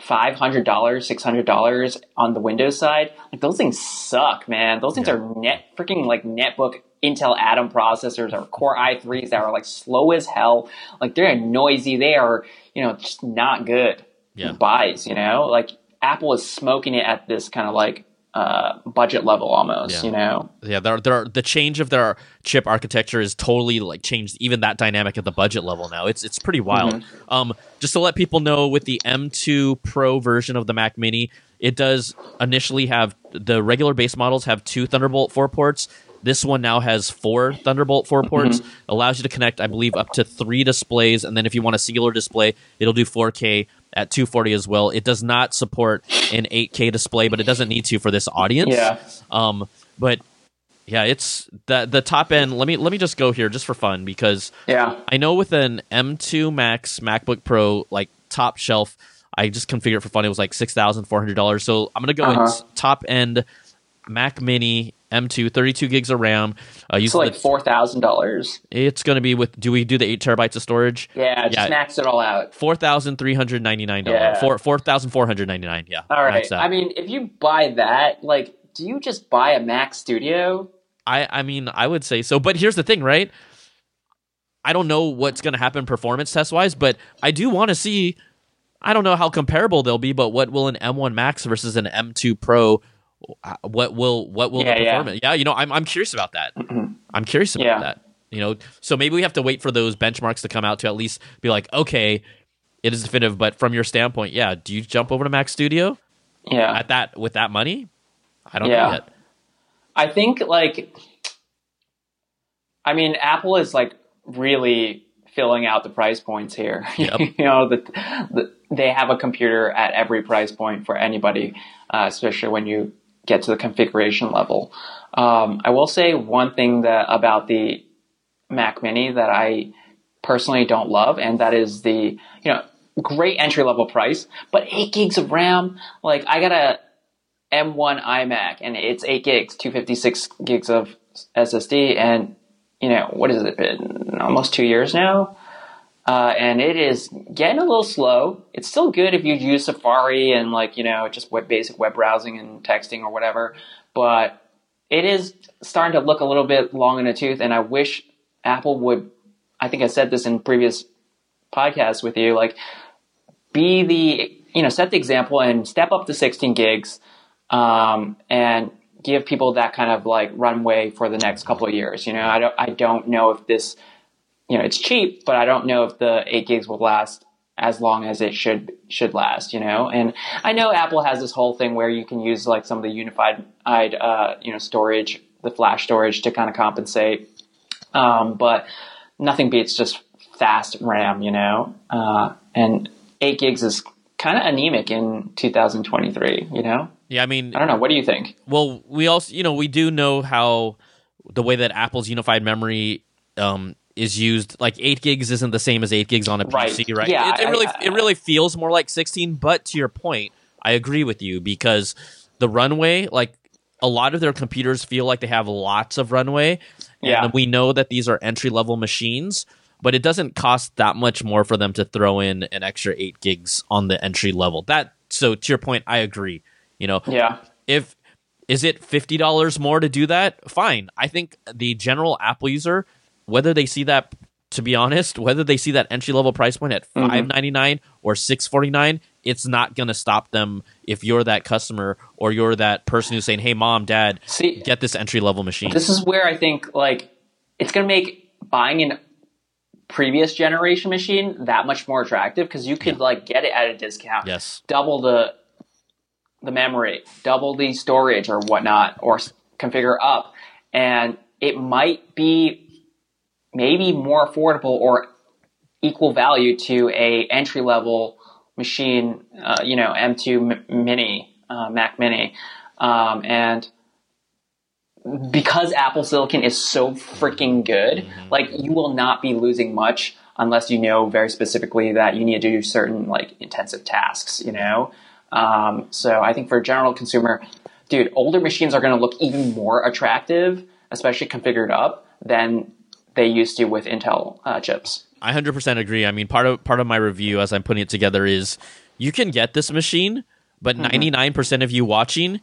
Speaker 2: five hundred dollars, six hundred dollars on the Windows side. Like those things suck, man. Those things
Speaker 1: Yeah.
Speaker 2: are net freaking like netbook Intel Atom processors or Core i3s that are like slow as hell. Like they're noisy. They are you know just not good
Speaker 1: Yeah.
Speaker 2: buys. You know, like Apple is smoking it at this kind of like uh, budget level almost.
Speaker 1: Yeah.
Speaker 2: You know,
Speaker 1: yeah there, there are, the change of their chip architecture is totally like changed even that dynamic at the budget level now it's it's pretty wild um just to let people know with the m2 pro version of the mac mini it does initially have the regular base models have two thunderbolt 4 ports this one now has four thunderbolt 4 ports allows you to connect i believe up to three displays and then if you want a singular display it'll do 4k at 240 as well it does not support an 8k display but it doesn't need to for this audience
Speaker 2: Yeah.
Speaker 1: um, but yeah, it's the the top end. Let me let me just go here just for fun because
Speaker 2: yeah,
Speaker 1: I know with an M2 Max MacBook Pro like top shelf, I just configured it for fun. It was like six thousand four hundred dollars. So I'm gonna go
Speaker 2: Uh-huh.
Speaker 1: in top end Mac Mini M2, 32 gigs of RAM. Uh,
Speaker 2: it's like four thousand dollars.
Speaker 1: it's gonna be with. Do we do the eight terabytes of storage?
Speaker 2: Yeah, just
Speaker 1: Yeah.
Speaker 2: max it all out.
Speaker 1: Four thousand three hundred ninety nine dollars.
Speaker 2: Yeah.
Speaker 1: Four four thousand four hundred ninety nine. Yeah.
Speaker 2: All right. I mean, if you buy that, like, do you just buy a Mac Studio?
Speaker 1: I I mean I would say so, but here's the thing, right? I don't know what's going to happen performance test wise, but I do want to see. I don't know how comparable they'll be, but what will an M1 Max versus an M2 Pro? What will what will
Speaker 2: Yeah,
Speaker 1: the
Speaker 2: yeah.
Speaker 1: performance? Yeah. you know, I'm I'm curious about that. <clears throat> I'm curious about
Speaker 2: Yeah.
Speaker 1: that. You know, so maybe we have to wait for those benchmarks to come out to at least be like, okay, it is definitive. But from your standpoint, yeah, do you jump over to Mac Studio
Speaker 2: Yeah.
Speaker 1: at that with that money? I don't
Speaker 2: Yeah.
Speaker 1: know yet.
Speaker 2: I think like I mean Apple is like really filling out the price points here. <laughs>
Speaker 1: Yep.
Speaker 2: you know that the, they have a computer at every price point for anybody, uh, especially when you get to the configuration level. Um, I will say one thing that about the Mac Mini that I personally don't love, and that is the you know great entry level price, but eight gigs of RAM. Like I got a M1 iMac, and it's eight gigs, two fifty six gigs of SSD, and you know what has it been? Almost two years now. Uh, and it is getting a little slow. It's still good if you use Safari and like you know just web, basic web browsing and texting or whatever, but it is starting to look a little bit long in the tooth. And I wish Apple would. I think I said this in previous podcasts with you, like be the you know set the example and step up to 16 gigs, um, and give people that kind of like runway for the next couple of years. You know, I don't I don't know if this you know, it's cheap, but I don't know if the eight gigs will last as long as it should should last. You know, and I know Apple has this whole thing where you can use like some of the unified, uh, you know, storage, the flash storage to kind of compensate, um, but nothing beats just fast RAM. You know, uh, and eight gigs is kind of anemic in 2023. You know,
Speaker 1: Yeah, I mean,
Speaker 2: I don't know. What do you think?
Speaker 1: well, we also, you know, we do know how the way that Apple's unified memory um, is used. Like eight gigs isn't the same as eight gigs on a
Speaker 2: Right.
Speaker 1: PC, right?
Speaker 2: Yeah,
Speaker 1: it, it
Speaker 2: I-
Speaker 1: really,
Speaker 2: I-
Speaker 1: it really feels more like sixteen. But to your point, I agree with you because the runway, like a lot of their computers, feel like they have lots of runway.
Speaker 2: Yeah.
Speaker 1: and we know that these are entry level machines. But it doesn't cost that much more for them to throw in an extra eight gigs on the entry level. That so to your point, I agree. You know,
Speaker 2: Yeah,
Speaker 1: if is it fifty dollars more to do that? Fine. I think the general Apple user, whether they see that, to be honest, whether they see that entry level price point at
Speaker 2: Mm-hmm.
Speaker 1: five ninety nine or six forty nine, it's not going to stop them if you're that customer or you're that person who's saying, "Hey, mom, dad,
Speaker 2: see,
Speaker 1: get this entry level machine."
Speaker 2: this is where I think like it's going to make buying an previous generation machine that much more attractive because you could like get it at a discount,
Speaker 1: yes,
Speaker 2: double the the memory, double the storage or whatnot, or configure up, and it might be maybe more affordable or equal value to a entry level machine, uh, you know, M2 Mini, uh, Mac Mini, um, and because Apple Silicon is so freaking good, like you will not be losing much unless you know very specifically that you need to do certain like intensive tasks, you know? Um, so I think for a general consumer, dude, older machines are going to look even more attractive, especially configured up, than they used to with Intel uh, chips.
Speaker 1: I hundred percent agree. I mean, part of part of my review as I'm putting it together is you can get this machine, but
Speaker 2: Mm-hmm.
Speaker 1: 99 percent of you watching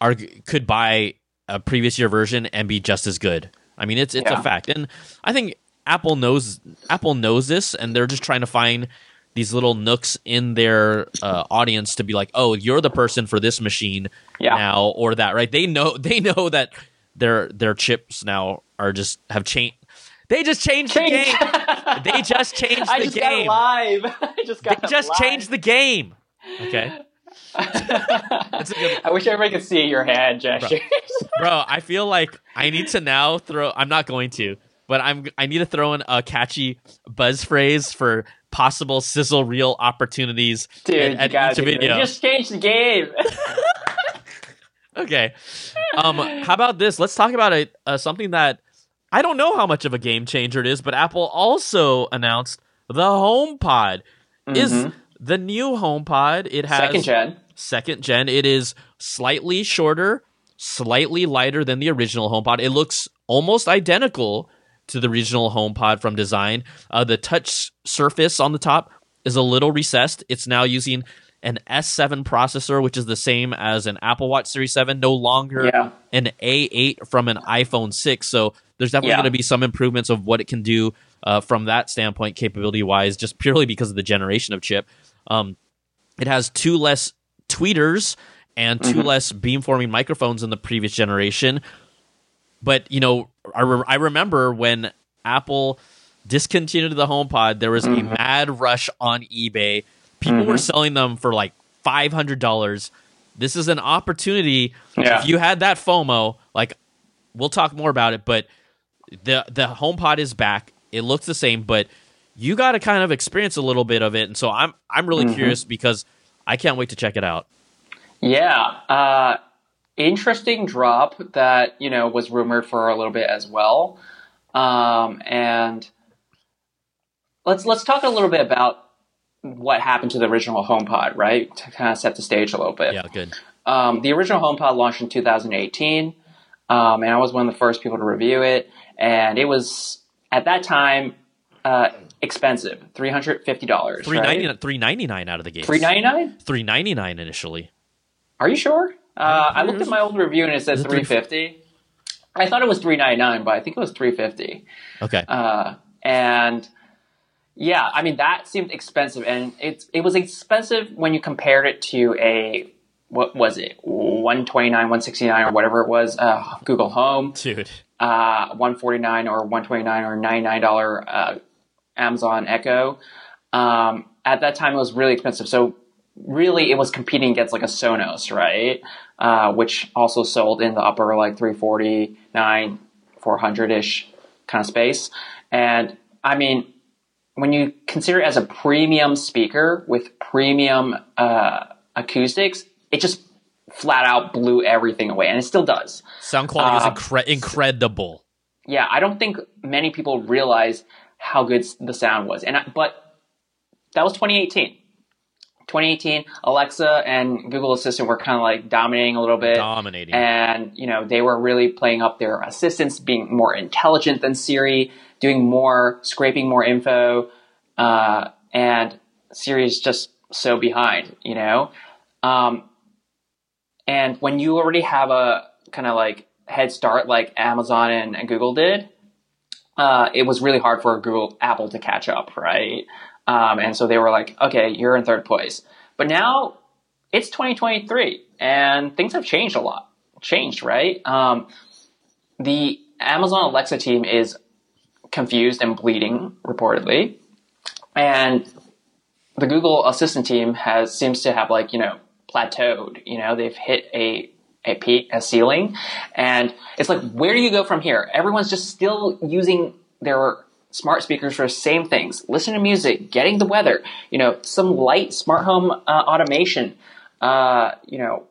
Speaker 1: are could buy a previous year version and be just as good. I mean, it's it's
Speaker 2: Yeah.
Speaker 1: a fact, and I think Apple knows Apple knows this, and they're just trying to find these little nooks in their uh, audience to be like, oh, you're the person for this machine
Speaker 2: Yeah.
Speaker 1: now or that, right? They know <laughs> they know that their their chips now are just have changed. They just changed the game. They just changed the <laughs> game.
Speaker 2: I
Speaker 1: the
Speaker 2: just
Speaker 1: game.
Speaker 2: live. <laughs> I just got
Speaker 1: They just
Speaker 2: live.
Speaker 1: changed the game. Okay, <laughs>
Speaker 2: That's
Speaker 1: a good-
Speaker 2: I wish everybody could see your hand gestures.
Speaker 1: bro. I feel like I need to now throw. I'm not going to, but I'm. I need to throw in a catchy buzz phrase for possible sizzle reel opportunities
Speaker 2: Dude,
Speaker 1: at,
Speaker 2: you
Speaker 1: at
Speaker 2: gotta
Speaker 1: each video.
Speaker 2: You just changed the game.
Speaker 1: Okay. Um, how about this? Let's talk about a, uh, something that I don't know how much of a game changer it is, but Apple also announced the HomePod is
Speaker 2: Mhm.
Speaker 1: the new HomePod. It has
Speaker 2: Second gen.
Speaker 1: second gen. It is slightly shorter, slightly lighter than the original HomePod. It looks almost identical to the original HomePod from design. Uh, the touch surface on the top is a little recessed. It's now using an S7 processor, which is the same as an Apple Watch Series 7, no longer
Speaker 2: Yeah.
Speaker 1: an A8 from an iPhone 6. So there's definitely
Speaker 2: Yeah.
Speaker 1: going to be some improvements of what it can do uh, from that standpoint, capability wise, just purely because of the generation of chip. Um, it has two less tweeters and 2 less beamforming microphones than the previous generation. But you know, I, re- I remember when Apple discontinued the HomePod, there was a mad rush on eBay. People were selling them for like five hundred dollars. This is an opportunity.
Speaker 2: Yeah.
Speaker 1: If you had that FOMO, like we'll talk more about it, but the the HomePod is back. It looks the same, but you got to kind of experience a little bit of it, and so I'm I'm really curious because I can't wait to check it out.
Speaker 2: Yeah, uh, interesting drop that you know was rumored for a little bit as well. Um, and let's let's talk a little bit about what happened to the original HomePod, right? To kind of set the stage a little bit.
Speaker 1: Yeah, good.
Speaker 2: Um, the original HomePod launched in 2018, um, and I was one of the first people to review it. And it was at that time uh, expensive, three hundred fifty dollars.
Speaker 1: Three ninety-nine out of the gate.
Speaker 2: Three ninety nine.
Speaker 1: Three ninety nine initially.
Speaker 2: Are you sure? Uh, I looked at my old review and it said three fifty. I thought it was three ninety nine, but I think it was three fifty.
Speaker 1: Okay.
Speaker 2: Uh, and yeah, I mean that seemed expensive, and it it was expensive when you compared it to a what was it one twenty nine, one sixty nine, or whatever it was, uh, Google Home,
Speaker 1: Dude.
Speaker 2: uh, one forty nine or one twenty nine or ninety nine dollar uh, Amazon Echo. Um, at that time, it was really expensive. So really, it was competing against like a Sonos, right? Uh, which also sold in the upper like three forty nine, four hundred ish kind of space. And I mean, when you consider it as a premium speaker with premium uh, acoustics, it just flat out blew everything away, and it still does.
Speaker 1: Sound quality
Speaker 2: Uh,
Speaker 1: is incre- incredible.
Speaker 2: yeah, I don't think many people realize how good the sound was. And I, but that was 2018. 2018, Alexa and Google Assistant were kind of like dominating a little bit.
Speaker 1: Dominating.
Speaker 2: And, you know, they were really playing up their assistants, being more intelligent than Siri, doing more, scraping more info. Uh, and Siri is just so behind, you know? Um, and when you already have a kind of like head start like Amazon and, and Google did, uh, it was really hard for Google, Apple to catch up, right? Um, and so they were like, okay, you're in third place. But now it's 2023 and things have changed a lot. Changed, right? Um, the Amazon Alexa team is confused and bleeding, reportedly. And the Google Assistant team has seems to have like, you know, plateaued. You know, they've hit a a peak, a ceiling, and it's like, where do you go from here? Everyone's just still using their smart speakers for the same things: listen to music, getting the weather, you know, some light smart home uh, automation. Uh, you know,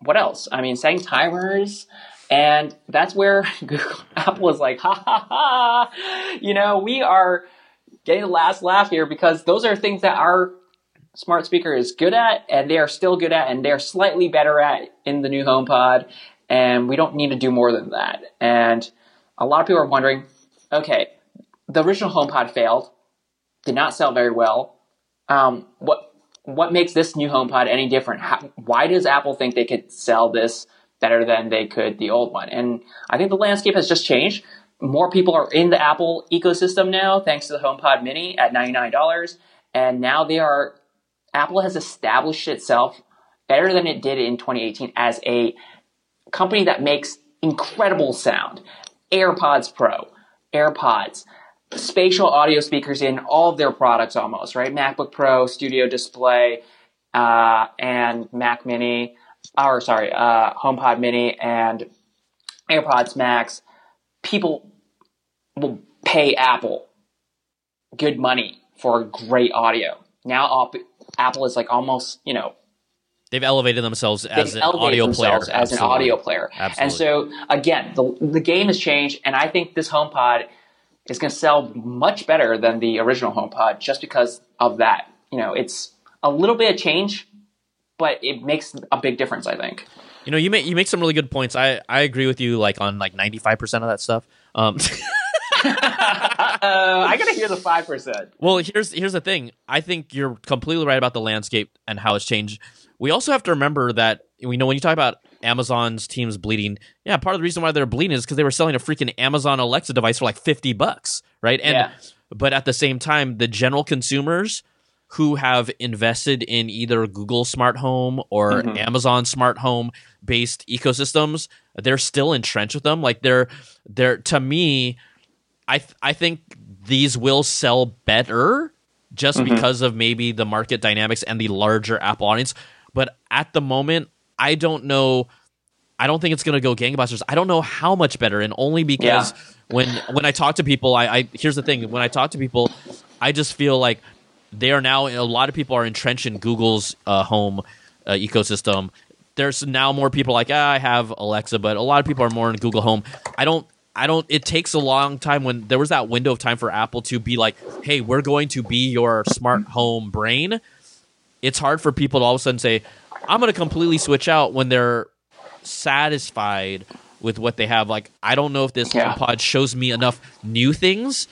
Speaker 2: what else? I mean, setting timers. And that's where <laughs> Google, Apple is like, ha ha ha, you know, we are getting the last laugh here because those are things that our smart speaker is good at and they are still good at and they're slightly better at in the new HomePod and we don't need to do more than that. And a lot of people are wondering, okay, the original HomePod failed, did not sell very well. Um, what what makes this new HomePod any different? How, why does Apple think they could sell this better than they could the old one? And I think the landscape has just changed. More people are in the Apple ecosystem now, thanks to the HomePod Mini at ninety nine dollars, and now they are Apple has established itself better than it did in 2018 as a company that makes incredible sound. AirPods Pro, AirPods, spatial audio speakers in all of their products almost, right? MacBook Pro, Studio Display, uh, and Mac Mini, or sorry, uh, HomePod Mini and AirPods Max. People will pay Apple good money for great audio. Now Apple is like almost, you know,
Speaker 1: They've elevated themselves as an audio player.
Speaker 2: as an audio player.
Speaker 1: Absolutely.
Speaker 2: And so again, the the game has changed, and I think this HomePod is going to sell much better than the original HomePod just because of that. You know, it's a little bit of change, but it makes a big difference. I think.
Speaker 1: You know, you make you make some really good points. I I agree with you like on like ninety five percent of that stuff. Um, <laughs>
Speaker 2: uh, I gotta hear the five percent.
Speaker 1: well, here's here's the thing. I think you're completely right about the landscape and how it's changed. We also have to remember that we know when you talk about Amazon's teams bleeding, yeah, part of the reason why they're bleeding is because they were selling a freaking Amazon Alexa device for like fifty bucks, right? And
Speaker 2: Yeah.
Speaker 1: but at the same time, the general consumers who have invested in either Google Smart Home or
Speaker 2: Mhm.
Speaker 1: Amazon Smart Home based ecosystems, they're still entrenched with them. Like they're they're to me, I th- I think these will sell better just
Speaker 2: Mhm.
Speaker 1: because of maybe the market dynamics and the larger Apple audience. But at the moment, I don't know. I don't think it's going to go gangbusters. I don't know how much better, and only because when when I talk to people, I, I here's the thing: when I talk to people, I just feel like they are now. A lot of people are entrenched in Google's uh, home uh, ecosystem. There's now more people like ah, I have Alexa, but a lot of people are more in Google Home. I don't. I don't. It takes a long time when there was that window of time for Apple to be like, "Hey, we're going to be your smart home brain." It's hard for people to all of a sudden say, "I'm going to completely switch out" when they're satisfied with what they have. Like, I don't know if this
Speaker 2: Yeah.
Speaker 1: HomePod shows me enough new things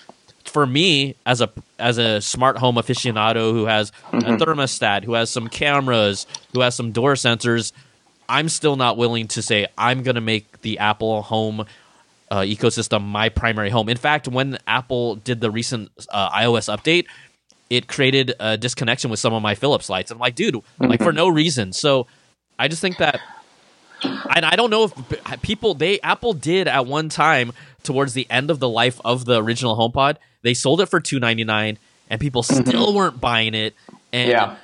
Speaker 1: for me as a as a smart home aficionado who has
Speaker 2: Mm-hmm.
Speaker 1: a thermostat, who has some cameras, who has some door sensors. I'm still not willing to say I'm going to make the Apple Home uh, ecosystem my primary home. In fact, when Apple did the recent uh, iOS update, it created a disconnection with some of my Philips lights. I'm like, dude, like for no reason. So I just think that, and I don't know if people they Apple did at one time towards the end of the life of the original HomePod, they sold it for two ninety nine, and people still weren't buying it. And
Speaker 2: Yeah.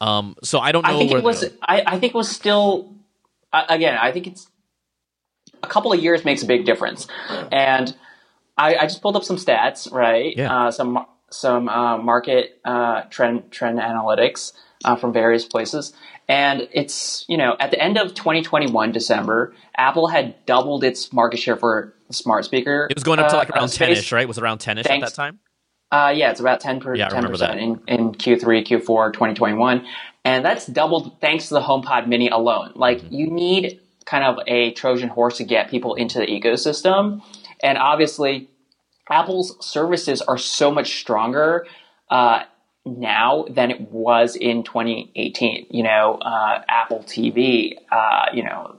Speaker 1: um, so I don't know.
Speaker 2: I think it was. I, I think it was still. Uh, again, I think it's a couple of years makes a big difference, and I, I just pulled up some stats, right?
Speaker 1: Yeah.
Speaker 2: Uh, some some uh, market uh, trend trend analytics uh, from various places, and it's you know at the end of 2021 December, Apple had doubled its market share for smart speaker.
Speaker 1: It was going up to
Speaker 2: uh,
Speaker 1: like
Speaker 2: uh,
Speaker 1: around 10ish, right? It was around ten ish at that time.
Speaker 2: Uh, yeah, it's about 10 per,
Speaker 1: Yeah, I remember
Speaker 2: 10%
Speaker 1: that.
Speaker 2: in, in Q3, Q4, 2021. And that's doubled thanks to the HomePod Mini alone. Like,
Speaker 1: Mm-hmm.
Speaker 2: you need kind of a Trojan horse to get people into the ecosystem. And obviously, Apple's services are so much stronger uh, now than it was in 2018. You know, uh, Apple TV, uh, you know,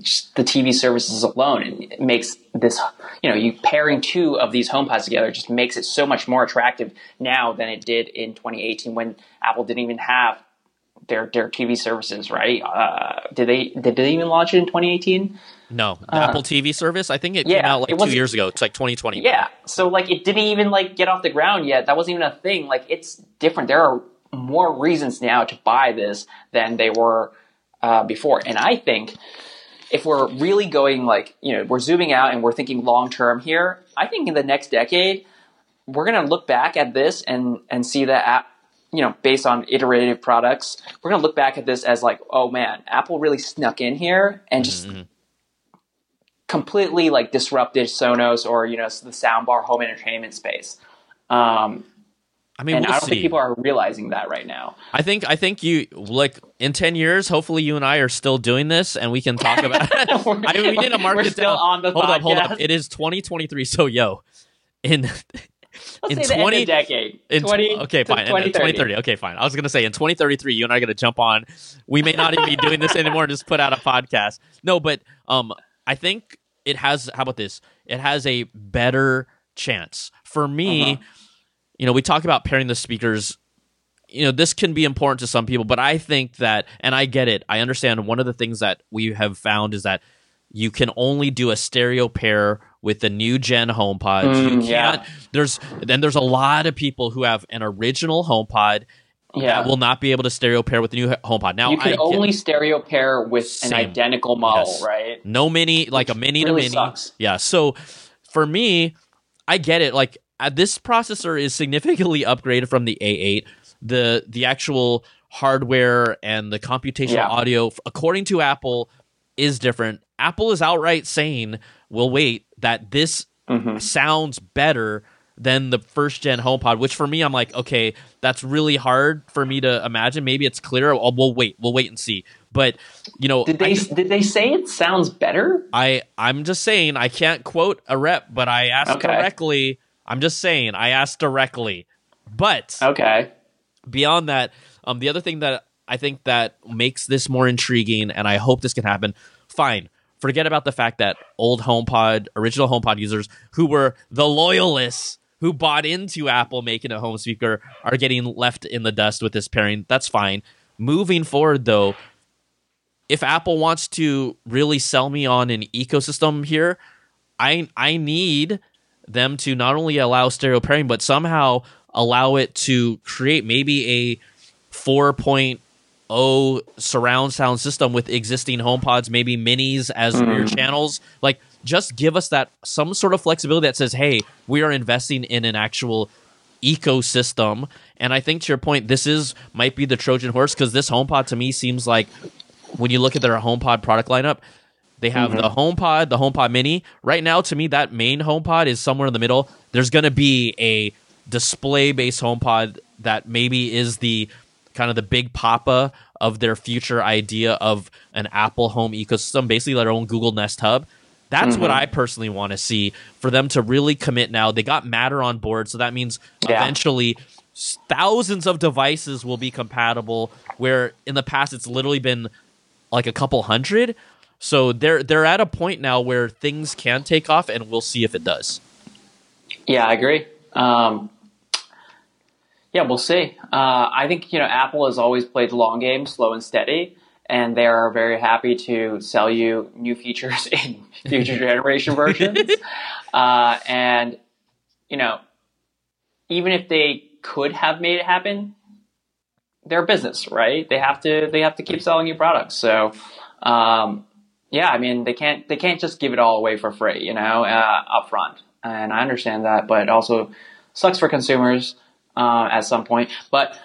Speaker 2: just the TV services alone it makes this, you know, you pairing two of these HomePods together just makes it so much more attractive now than it did in 2018 when Apple didn't even have their their TV services, right? Uh, did they did they even launch it in 2018?
Speaker 1: No, the Apple TV service. I think it came
Speaker 2: Uh,
Speaker 1: out like two years ago. It's like 2020.
Speaker 2: Yeah. So like it didn't even like get off the ground yet. That wasn't even a thing. Like it's different. There are more reasons now to buy this than they were uh, before. And I think if we're really going like, you know, we're zooming out and we're thinking long term here, I think in the next decade, we're going to look back at this and and see that app you know, based on iterative products, we're going to look back at this as like, oh man, Apple really snuck in here and just
Speaker 1: Mhm.
Speaker 2: completely like disrupted Sonos or you know the soundbar home entertainment space. Um,
Speaker 1: I mean,
Speaker 2: and
Speaker 1: we'll
Speaker 2: I don't
Speaker 1: see.
Speaker 2: think people are realizing that right now.
Speaker 1: I think I think you like in ten years. Hopefully, you and I are still doing this, and we can talk about. <laughs> I mean, we need to <laughs> mark
Speaker 2: We're
Speaker 1: it
Speaker 2: still
Speaker 1: down.
Speaker 2: on the
Speaker 1: hold up, hold up. It is 2023. So, yo, in
Speaker 2: Let's
Speaker 1: in
Speaker 2: say the
Speaker 1: 20
Speaker 2: end of decade.
Speaker 1: in
Speaker 2: 20,
Speaker 1: okay, fine. In
Speaker 2: 2030.
Speaker 1: 2030. Okay, fine. I was gonna say in 2033, you and I are gonna jump on. We may not even be doing this anymore. and Just put out a podcast. No, but um, I think it has. How about this? It has a better chance for me.
Speaker 2: Uh-huh.
Speaker 1: You know, we talk about pairing the speakers you know this can be important to some people but i think that and i get it i understand one of the things that we have found is that you can only do a stereo pair with the new gen HomePod. you
Speaker 2: Mm, yeah.
Speaker 1: can't. There's then there's a lot of people who have an original HomePod
Speaker 2: Yeah.
Speaker 1: that will not be able to stereo pair with the new HomePod. Now
Speaker 2: you
Speaker 1: I
Speaker 2: can
Speaker 1: get-
Speaker 2: only stereo pair with
Speaker 1: Same.
Speaker 2: an identical model,
Speaker 1: Yes.
Speaker 2: right?
Speaker 1: no mini like a mini
Speaker 2: really
Speaker 1: to mini
Speaker 2: sucks.
Speaker 1: yeah so for me i get it like uh, this processor is significantly upgraded from the a8 the the actual hardware and the computational
Speaker 2: Yeah.
Speaker 1: audio according to apple is different apple is outright saying we'll wait that this
Speaker 2: Mhm.
Speaker 1: sounds better than the first gen HomePod, which for me, I'm like, okay, that's really hard for me to imagine. Maybe it's clearer. Oh, we'll wait. We'll wait and see. But you know,
Speaker 2: Did they
Speaker 1: I-
Speaker 2: did they say it sounds better?
Speaker 1: I I'm just saying I can't quote a rep, but I asked
Speaker 2: Okay.
Speaker 1: directly. I'm just saying I asked directly. But
Speaker 2: Okay.
Speaker 1: beyond that, um, the other thing that I think that makes this more intriguing, and I hope this can happen. Fine, forget about the fact that old HomePod, original HomePod users who were the loyalists who bought into Apple making a home speaker are getting left in the dust with this pairing. That's fine. Moving forward, though, if Apple wants to really sell me on an ecosystem here, I I need them to not only allow stereo pairing, but somehow allow it to create maybe a 4.0 surround sound system with existing HomePods, maybe minis as mm. rear channels. Like, just give us that some sort of flexibility that says, hey, we are investing in an actual ecosystem. And I think to your point, this is might be the Trojan horse because this HomePod to me seems like when you look at their HomePod product lineup, they have mm-hmm. the HomePod, the HomePod Mini. Right now, to me, that main HomePod is somewhere in the middle. There's going to be a display-based HomePod that maybe is the kind of the big papa of their future idea of an Apple home ecosystem, basically their own Google Nest Hub. That's mm-hmm. what I personally want to see for them to really commit now. They got Matter on board, so that means yeah. eventually thousands of devices will be compatible where in the past it's literally been like a couple hundred so they're they're at a point now where things can take off, and we'll see if it does.
Speaker 2: Yeah, I agree. Um, yeah, we'll see. Uh, I think you know Apple has always played the long game, slow and steady, and they are very happy to sell you new features <laughs> in future <laughs> generation versions. Uh, and you know, even if they could have made it happen, they're business, right? They have to they have to keep selling you products. So um, yeah, I mean they can't they can't just give it all away for free, you know, uh, upfront. And I understand that, but it also sucks for consumers uh, at some point. But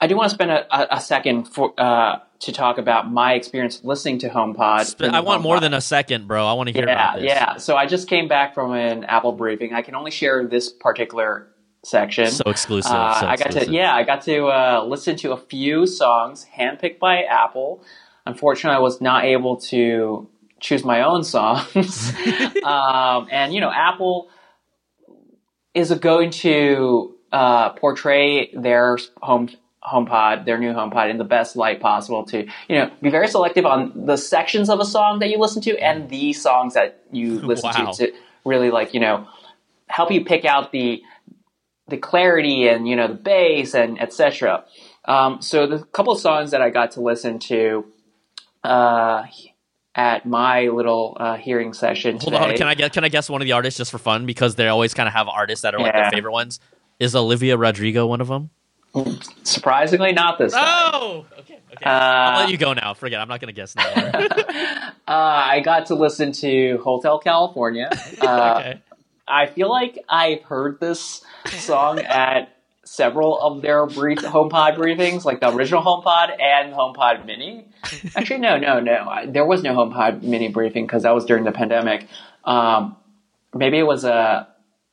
Speaker 2: I do want to spend a, a second for uh, to talk about my experience listening to HomePod.
Speaker 1: I want HomePod. more than a second, bro. I want to hear
Speaker 2: yeah,
Speaker 1: about this.
Speaker 2: Yeah, so I just came back from an Apple briefing. I can only share this particular section.
Speaker 1: So exclusive. Uh, so
Speaker 2: I got
Speaker 1: exclusive.
Speaker 2: to yeah, I got to uh, listen to a few songs handpicked by Apple. Unfortunately, I was not able to choose my own songs. <laughs> um, and you know, Apple is going to uh, portray their home HomePod, their new HomePod, in the best light possible. To you know, be very selective on the sections of a song that you listen to and the songs that you <laughs> listen wow. to to really like you know help you pick out the the clarity and you know the bass and etc. Um, so the couple of songs that I got to listen to uh, at my little uh, hearing session. Today.
Speaker 1: Hold on, can I guess? Can I guess one of the artists just for fun because they always kind of have artists that are like their favorite ones? Is Olivia Rodrigo one of them?
Speaker 2: Surprisingly, not this.
Speaker 1: Time. Oh, okay. Okay. Uh, I'll let you go now. Forget. I'm not going to guess now. <laughs>
Speaker 2: uh, I got to listen to Hotel California. <laughs> Uh, okay. I feel like I've heard this song at several of their brief HomePod briefings, like the original HomePod and HomePod Mini. <laughs> Actually, no, no, no. There was no HomePod Mini briefing because that was during the pandemic. Um, maybe it was a,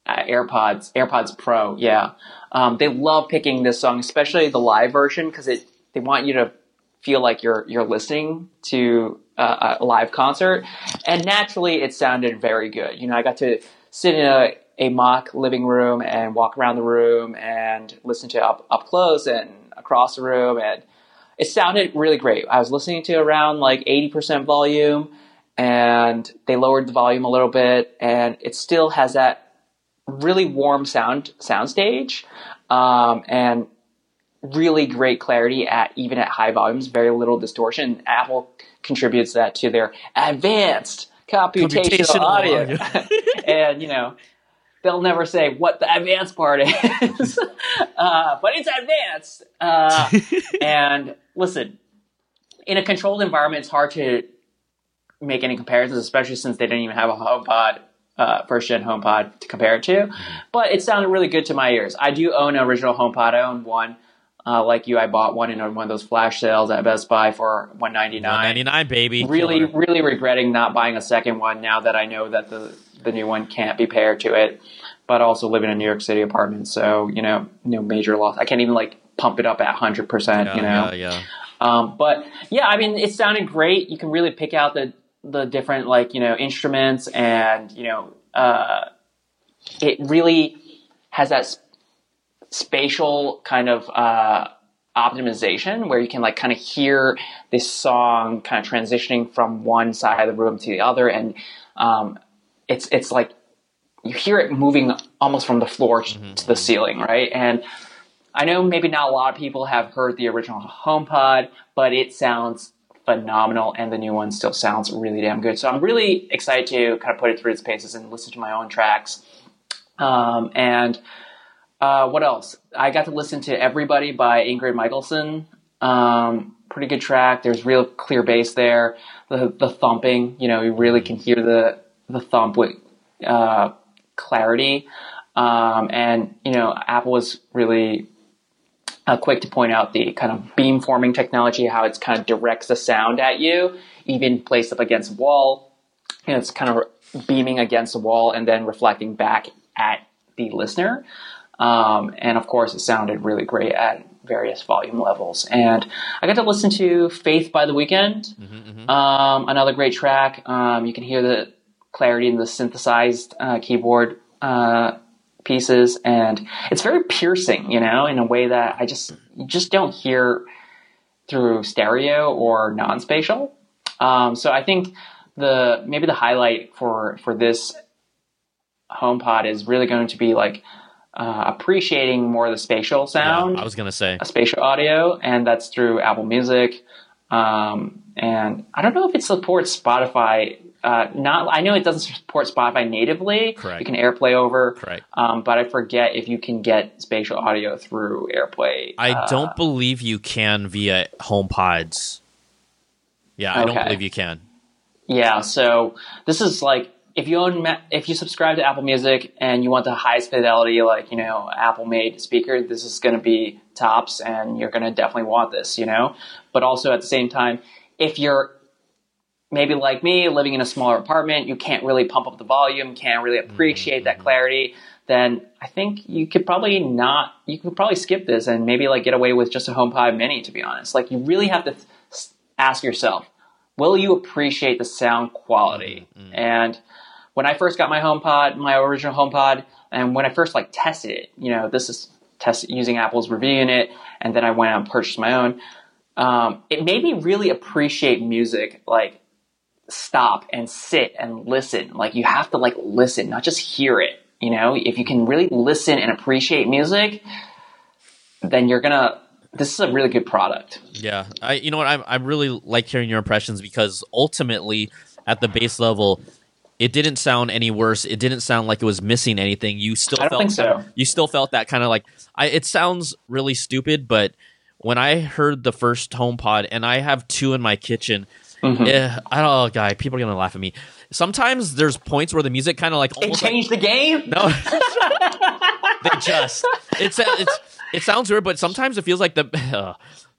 Speaker 2: a, AirPods, AirPods Pro. Yeah, um, they love picking this song, especially the live version, because it they want you to feel like you're you're listening to a, a live concert, and naturally, it sounded very good. You know, I got to sit in a a mock living room and walk around the room and listen to up, up close and across the room. And it sounded really great. I was listening to around like 80% volume and they lowered the volume a little bit and it still has that really warm sound soundstage um, and really great clarity at even at high volumes, very little distortion. Apple contributes that to their advanced computational, computational audio. <laughs> and you know, they'll never say what the advanced part is, <laughs> uh, but it's advanced. Uh, <laughs> and listen, in a controlled environment, it's hard to make any comparisons, especially since they didn't even have a HomePod, uh, first gen HomePod to compare it to. Mm-hmm. But it sounded really good to my ears. I do own an original HomePod. I own one. Uh, like you, I bought one in one of those flash sales at Best Buy for one ninety nine. One
Speaker 1: ninety nine, baby.
Speaker 2: Really, Killer. really regretting not buying a second one now that I know that the the new one can't be paired to it. But also live in a New York City apartment, so you know, no major loss. I can't even like pump it up at hundred yeah, percent. You know,
Speaker 1: yeah, yeah.
Speaker 2: Um, but yeah, I mean, it sounded great. You can really pick out the the different like you know instruments, and you know, uh, it really has that spatial kind of uh, optimization where you can like kind of hear this song kind of transitioning from one side of the room to the other and um, it's it's like you hear it moving almost from the floor
Speaker 1: Mm-hmm.
Speaker 2: to the ceiling, right? And I know maybe not a lot of people have heard the original HomePod, but it sounds phenomenal, and the new one still sounds really damn good. So I'm really excited to kind of put it through its paces and listen to my own tracks. Um, and uh, what else? I got to listen to Everybody by Ingrid Michaelson. Um, pretty good track. There's real clear bass there. The the thumping, you know, you really can hear the the thump with uh, clarity. Um, and you know, Apple was really uh, quick to point out the kind of beam forming technology, how it's kind of directs the sound at you, even placed up against a wall. You know, it's kind of beaming against the wall and then reflecting back at the listener. Um, and of course, it sounded really great at various volume levels. And I got to listen to Faith by the Weeknd, um, another great track. Um, you can hear the clarity in the synthesized uh, keyboard uh, pieces, and it's very piercing, you know, in a way that I just just don't hear through stereo or non-spatial. Um, so I think the maybe the highlight for for this HomePod is really going to be like uh, appreciating more the spatial sound,
Speaker 1: Yeah, I was gonna say.
Speaker 2: a spatial audio, and that's through Apple Music. Um, and I don't know if it supports Spotify. Uh, not, I know it doesn't support Spotify natively.
Speaker 1: Correct.
Speaker 2: You can AirPlay over,
Speaker 1: Correct.
Speaker 2: um, but I forget if you can get spatial audio through AirPlay.
Speaker 1: I
Speaker 2: Uh,
Speaker 1: don't believe you can via HomePods. Yeah, I don't believe you can.
Speaker 2: Yeah, so this is like if you own if you subscribe to Apple Music and you want the highest fidelity, like you know Apple made speaker, this is going to be tops, and you're going to definitely want this, you know. But also at the same time, if you're maybe like me, living in a smaller apartment, you can't really pump up the volume, can't really mm-hmm, appreciate that mm-hmm. clarity. Then I think you could probably not. You could probably skip this and maybe like get away with just a HomePod Mini. To be honest, like you really have to th- ask yourself, will you appreciate the sound quality? Mm-hmm, and when I first got my HomePod, my original HomePod, and when I first like tested it, you know, this is test using Apple's review unit, and then I went out and purchased my own. Um, it made me really appreciate music, like stop and sit and listen. Like you have to like listen, not just hear it. You know, if you can really listen and appreciate music, then you're gonna. This is a really good product.
Speaker 1: Yeah, I you know what I I really like hearing your impressions because ultimately at the base level, it didn't sound any worse. It didn't sound like it was missing anything. You still
Speaker 2: I don't
Speaker 1: felt
Speaker 2: think so.
Speaker 1: you still felt that kind of like I. It sounds really stupid, but when I heard the first HomePod, and I have two in my kitchen.
Speaker 2: Mm-hmm.
Speaker 1: eh, I don't know, guy. People are gonna laugh at me. Sometimes there's points where the music kind of like
Speaker 2: It
Speaker 1: almost like-
Speaker 2: changed the game.
Speaker 1: no, <laughs> they just it's it's it sounds weird, but sometimes it feels like the <laughs> uh,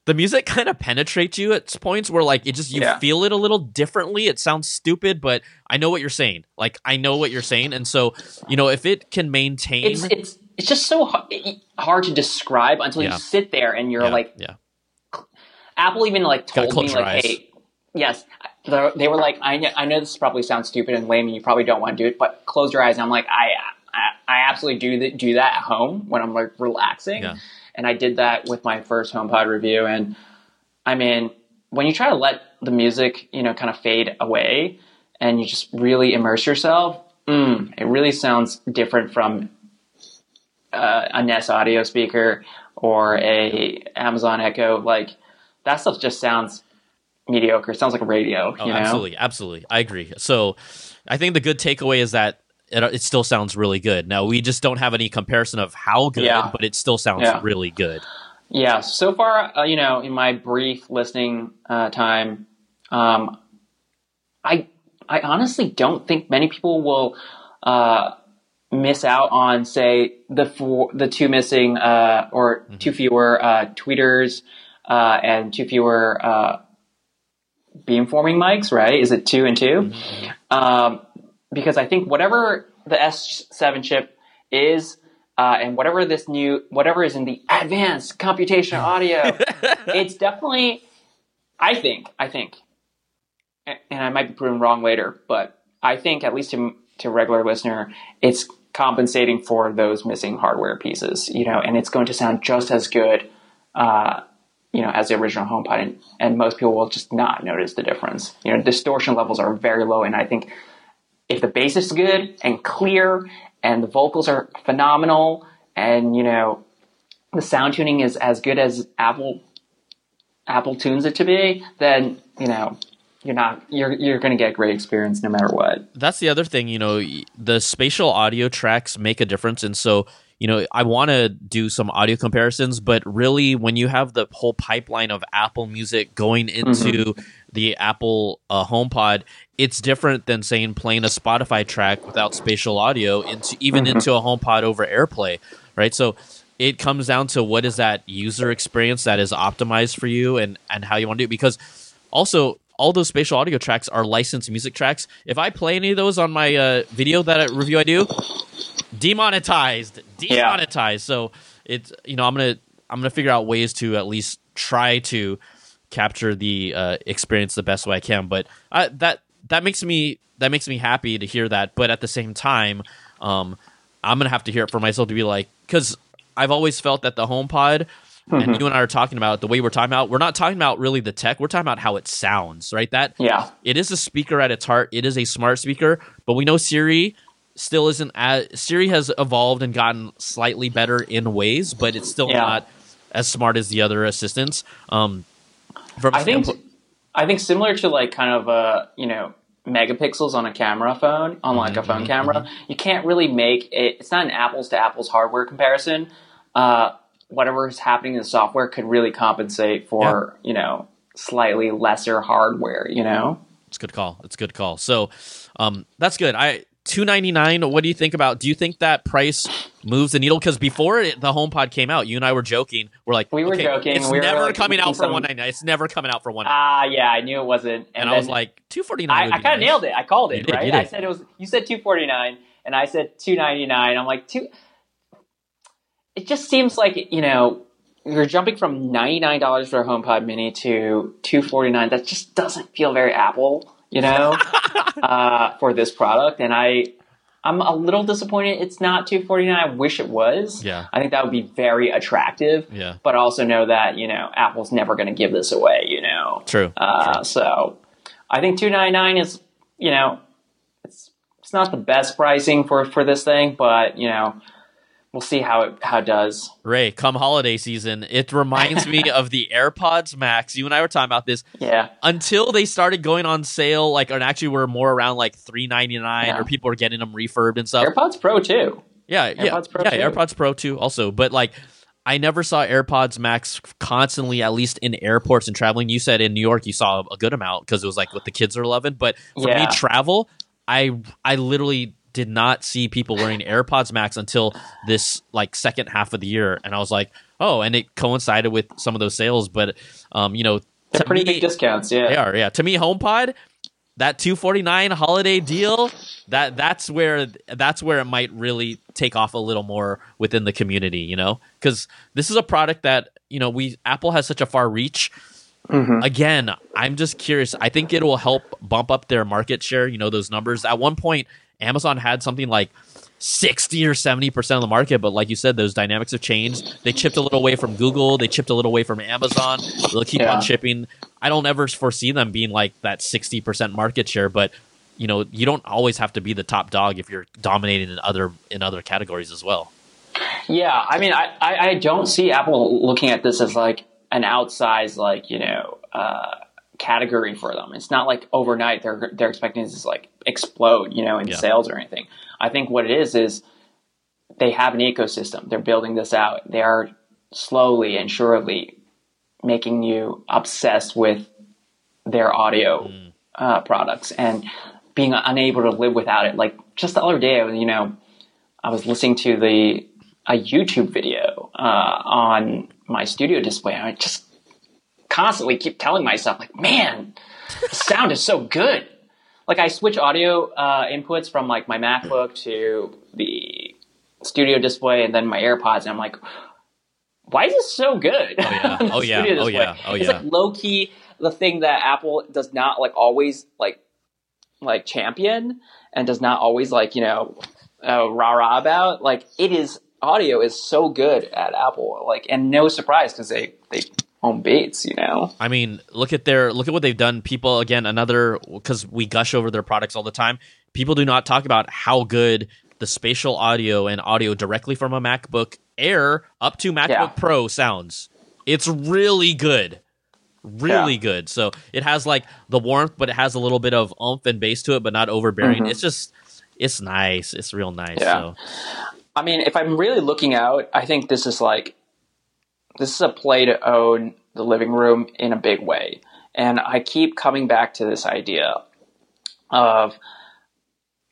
Speaker 1: the music kind of penetrates you at points where like it just you
Speaker 2: Yeah.
Speaker 1: feel it a little differently. It sounds stupid, but I know what you're saying. Like I know what you're saying, and so you know if it can maintain,
Speaker 2: It's it's it's just so hard to describe until
Speaker 1: Yeah.
Speaker 2: you sit there and you're
Speaker 1: yeah,
Speaker 2: like
Speaker 1: yeah,
Speaker 2: Apple even like told me like,
Speaker 1: eyes.
Speaker 2: hey, yes, they they were like, I know, I know this probably sounds stupid and lame, and you probably don't want to do it, but close your eyes. And I'm like, I I, I absolutely do that, do that at home when I'm like relaxing,
Speaker 1: Yeah.
Speaker 2: And I did that with my first HomePod review. And I mean, when you try to let the music, you know, kind of fade away, and you just really immerse yourself, mm, it really sounds different from uh, a Nest audio speaker or a Amazon Echo. Like that stuff just sounds mediocre. It sounds like a radio.
Speaker 1: oh, absolutely, absolutely, I agree. So I think the good takeaway is that. It, it still sounds really good. Now we just don't have any comparison of how good,
Speaker 2: Yeah.
Speaker 1: but it still sounds
Speaker 2: Yeah.
Speaker 1: really good.
Speaker 2: Yeah. So far, uh, you know, in my brief listening uh, time, um, I I honestly don't think many people will uh, miss out on, say, the four, the two missing uh, or two fewer uh, tweeters uh, and two fewer uh, beamforming mics. Right? Is it two and 2 Um, because I think whatever the S7 chip is. Uh, and whatever this new, whatever is in the advanced computational audio, <laughs> it's definitely, I think, I think, and I might be proven wrong later, but I think at least to to a regular listener, it's compensating for those missing hardware pieces, you know, and it's going to sound just as good, uh, you know, as the original HomePod, and, and most people will just not notice the difference. You know, distortion levels are very low, and I think if the bass is good and clear and the vocals are phenomenal and you know the sound tuning is as good as Apple Apple tunes it to be, then you know you're not you're you're going to get a great experience no matter what.
Speaker 1: That's the other thing, you know, the spatial audio tracks make a difference and so you know, I want to do some audio comparisons, but really, when you have the whole pipeline of Apple Music going into mm-hmm. The Apple uh, HomePod, it's different than saying playing a Spotify track without spatial audio into even mm-hmm. into a HomePod over AirPlay, right? So it comes down to what is that user experience that is optimized for you and and how you want to do it because also all those spatial audio tracks are licensed music tracks. If I play any of those on my uh, video that I, review I do, demonetized, demonetized. Yeah. So it's you know I'm gonna I'm gonna figure out ways to at least try to capture the uh, experience the best way I can. But uh, that that makes me that makes me happy to hear that. But at the same time, um, I'm gonna have to hear it for myself to be like because I've always felt that the HomePod. Mm-hmm. And you and I are talking about the way we're talking about. We're not talking about really the tech. We're talking about how it sounds, right? That
Speaker 2: yeah,
Speaker 1: it is a speaker at its heart. It is a smart speaker, but we know Siri still isn't as Siri has evolved and gotten slightly better in ways, but it's still yeah. not as smart as the other assistants. Um,
Speaker 2: I think I think similar to like kind of uh you know megapixels on a camera phone on like mm-hmm, a phone mm-hmm, camera, mm-hmm. you can't really make it. It's not an apples to apples hardware comparison. Uh, whatever is happening in the software could really compensate for yeah. you know slightly lesser hardware. You know,
Speaker 1: it's a good call. It's a good call. So um, that's good. I two ninety nine. What do you think about? Do you think that price moves the needle? Because before it, the HomePod came out, you and I were joking. We're like,
Speaker 2: we were okay, joking.
Speaker 1: It's
Speaker 2: we
Speaker 1: never
Speaker 2: like,
Speaker 1: coming out for one ninety nine. It's never coming out for one.
Speaker 2: Ah, uh, yeah, I knew it wasn't.
Speaker 1: And, and I was like, two forty nine.
Speaker 2: I, I kind of nice. nailed it. I called it. Did, right. I said it was. You said two forty nine, and I said two ninety nine. I'm like two. It just seems like you know you're jumping from ninety nine dollars for a HomePod Mini to two forty nine. That just doesn't feel very Apple you know, uh, for this product. And I, I'm a little disappointed it's not 249. I wish it was.
Speaker 1: Yeah.
Speaker 2: I think that would be very attractive.
Speaker 1: Yeah.
Speaker 2: But also know that, you know, Apple's never going to give this away, you know.
Speaker 1: True.
Speaker 2: Uh,
Speaker 1: True.
Speaker 2: So I think 299 is, you know, it's it's not the best pricing for for this thing, but, you know, we'll see how it how it does.
Speaker 1: Ray, come holiday season, it reminds me <laughs> of the AirPods Max. You and I were talking about this.
Speaker 2: Yeah.
Speaker 1: Until they started going on sale, like, and actually were more around like three ninety nine, yeah. or people were getting them refurbed and stuff.
Speaker 2: AirPods Pro too.
Speaker 1: Yeah, AirPods yeah, Pro yeah, too. AirPods Pro too, also. But like, I never saw AirPods Max constantly, at least in airports and traveling. You said in New York you saw a good amount because it was like what the kids are loving. But for yeah. me, travel, I I literally did not see people wearing AirPods Max until this like second half of the year, and I was like, oh, and it coincided with some of those sales. But um, you know,
Speaker 2: they're pretty me, big discounts. Yeah,
Speaker 1: they are. Yeah, to me, HomePod that 249 holiday deal that that's where that's where it might really take off a little more within the community you know because this is a product that you know we apple has such a far reach mm-hmm. again i'm just curious i think it will help bump up their market share you know those numbers at one point Amazon had something like 60 or 70% of the market, but like you said, those dynamics have changed. They chipped a little away from Google, they chipped a little away from Amazon. They'll keep yeah. on chipping. I don't ever foresee them being like that 60% market share, but you know, you don't always have to be the top dog if you're dominating in other in other categories as well.
Speaker 2: Yeah, I mean, I, I, I don't see Apple looking at this as like an outsized, like, you know, uh, category for them. It's not like overnight they're they're expecting this to like explode, you know, in yeah. sales or anything. I think what it is is they have an ecosystem. They're building this out. They are slowly and surely making you obsessed with their audio mm. uh, products and being unable to live without it. Like just the other day, you know, I was listening to the a YouTube video uh, on my studio display. I just constantly keep telling myself, like, man, the sound is so good. Like I switch audio uh, inputs from like my MacBook to the studio display and then my AirPods, and I'm like, why is this so good?
Speaker 1: Oh yeah, <laughs> oh yeah, oh yeah, oh
Speaker 2: it's
Speaker 1: yeah.
Speaker 2: like low key the thing that Apple does not like always like like champion and does not always like you know uh, rah rah about. Like it is audio is so good at Apple, like and no surprise because they they home beats, you know.
Speaker 1: I mean, look at their look at what they've done. People again, another because we gush over their products all the time. people do not talk about how good the spatial audio and audio directly from a MacBook Air up to MacBook
Speaker 2: Yeah.
Speaker 1: Pro sounds. It's really good. Really
Speaker 2: Yeah.
Speaker 1: good. So it has like the warmth, but it has a little bit of oomph and bass to it, but not overbearing.
Speaker 2: Mhm.
Speaker 1: It's just it's nice. It's real nice.
Speaker 2: Yeah.
Speaker 1: So
Speaker 2: I mean, if I'm really looking out, I think this is like this is a play to own the living room in a big way. And I keep coming back to this idea of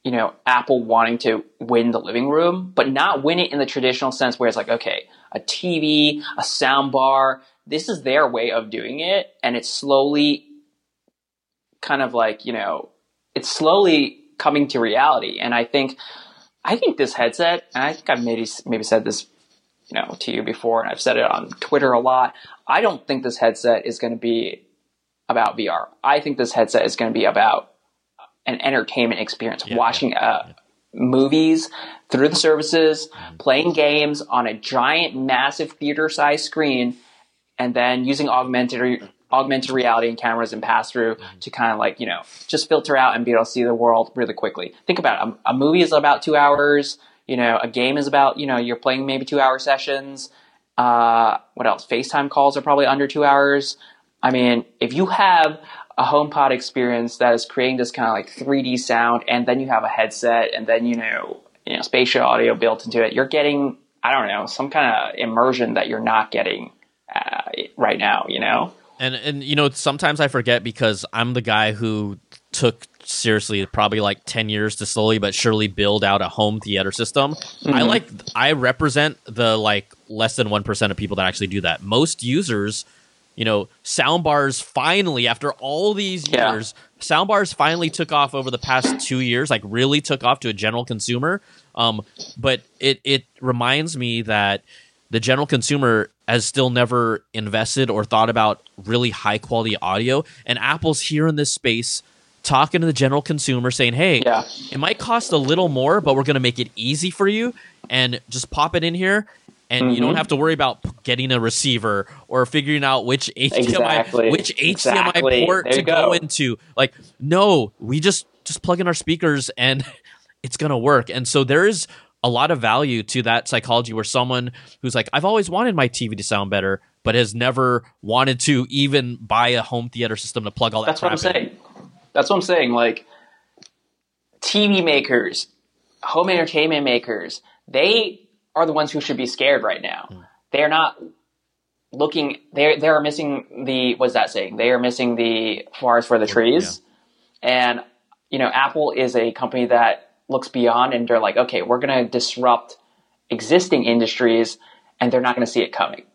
Speaker 2: you know, Apple wanting to win the living room, but not win it in the traditional sense where it's like, okay, a TV, a sound bar, this is their way of doing it, and it's slowly kind of like, you know, it's slowly coming to reality. And I think I think this headset, and I think I've maybe maybe said this, you know, to you before, and I've said it on Twitter a lot. I don't think this headset is going to be about VR. I think this headset is going to be about an entertainment experience,
Speaker 1: Yeah,
Speaker 2: watching uh, movies through the services, playing games on a giant, massive theater-sized screen, and then using augmented re- augmented reality and cameras and pass through to kind of like you know just filter out and be able to see the world really quickly. Think about it: a, a movie is about two hours. You know, a game is about you know you're playing maybe two hour sessions. Uh, what else? FaceTime calls are probably under two hours. I mean, if you have a HomePod experience that is creating this kind of like 3D sound, and then you have a headset, and then you know, you know, spatial audio built into it, you're getting, I don't know, some kind of immersion that you're not getting uh, right now. You know?
Speaker 1: and and you know sometimes I forget because I'm the guy who took seriously probably like 10 years to slowly but surely build out a home theater system. I
Speaker 2: Mhm.
Speaker 1: like I represent the like less than 1% of people that actually do that. Most users, you know, soundbars finally after all these
Speaker 2: Yeah.
Speaker 1: years, soundbars finally took off over the past 2 years, like really took off to a general consumer. Um but it it reminds me that the general consumer has still never invested or thought about really high quality audio and apple's here in this space talking to the general consumer saying hey
Speaker 2: Yeah.
Speaker 1: it might cost a little more but we're going to make it easy for you and just pop it in here and you don't
Speaker 2: Mhm.
Speaker 1: have to worry about getting a receiver or figuring out which HDMI
Speaker 2: Exactly.
Speaker 1: which HDMI
Speaker 2: Exactly.
Speaker 1: port to go
Speaker 2: go.
Speaker 1: into like no we just just plug in our speakers and <laughs> it's going to work and so there is a lot of value to that psychology where someone who's like I've always wanted my TV to sound better but has never wanted to even buy a home theater system to plug all that
Speaker 2: That's what I'm
Speaker 1: in.
Speaker 2: saying. That's what I'm saying. Like TV makers, home entertainment makers, they are the ones who should be scared right now.
Speaker 1: Hmm.
Speaker 2: They are not looking. They they are missing the what's that saying? They are missing the forest for the trees. And you know, Apple is a company that looks beyond, and they're like, okay, we're going to disrupt existing industries, and they're not going to see it coming.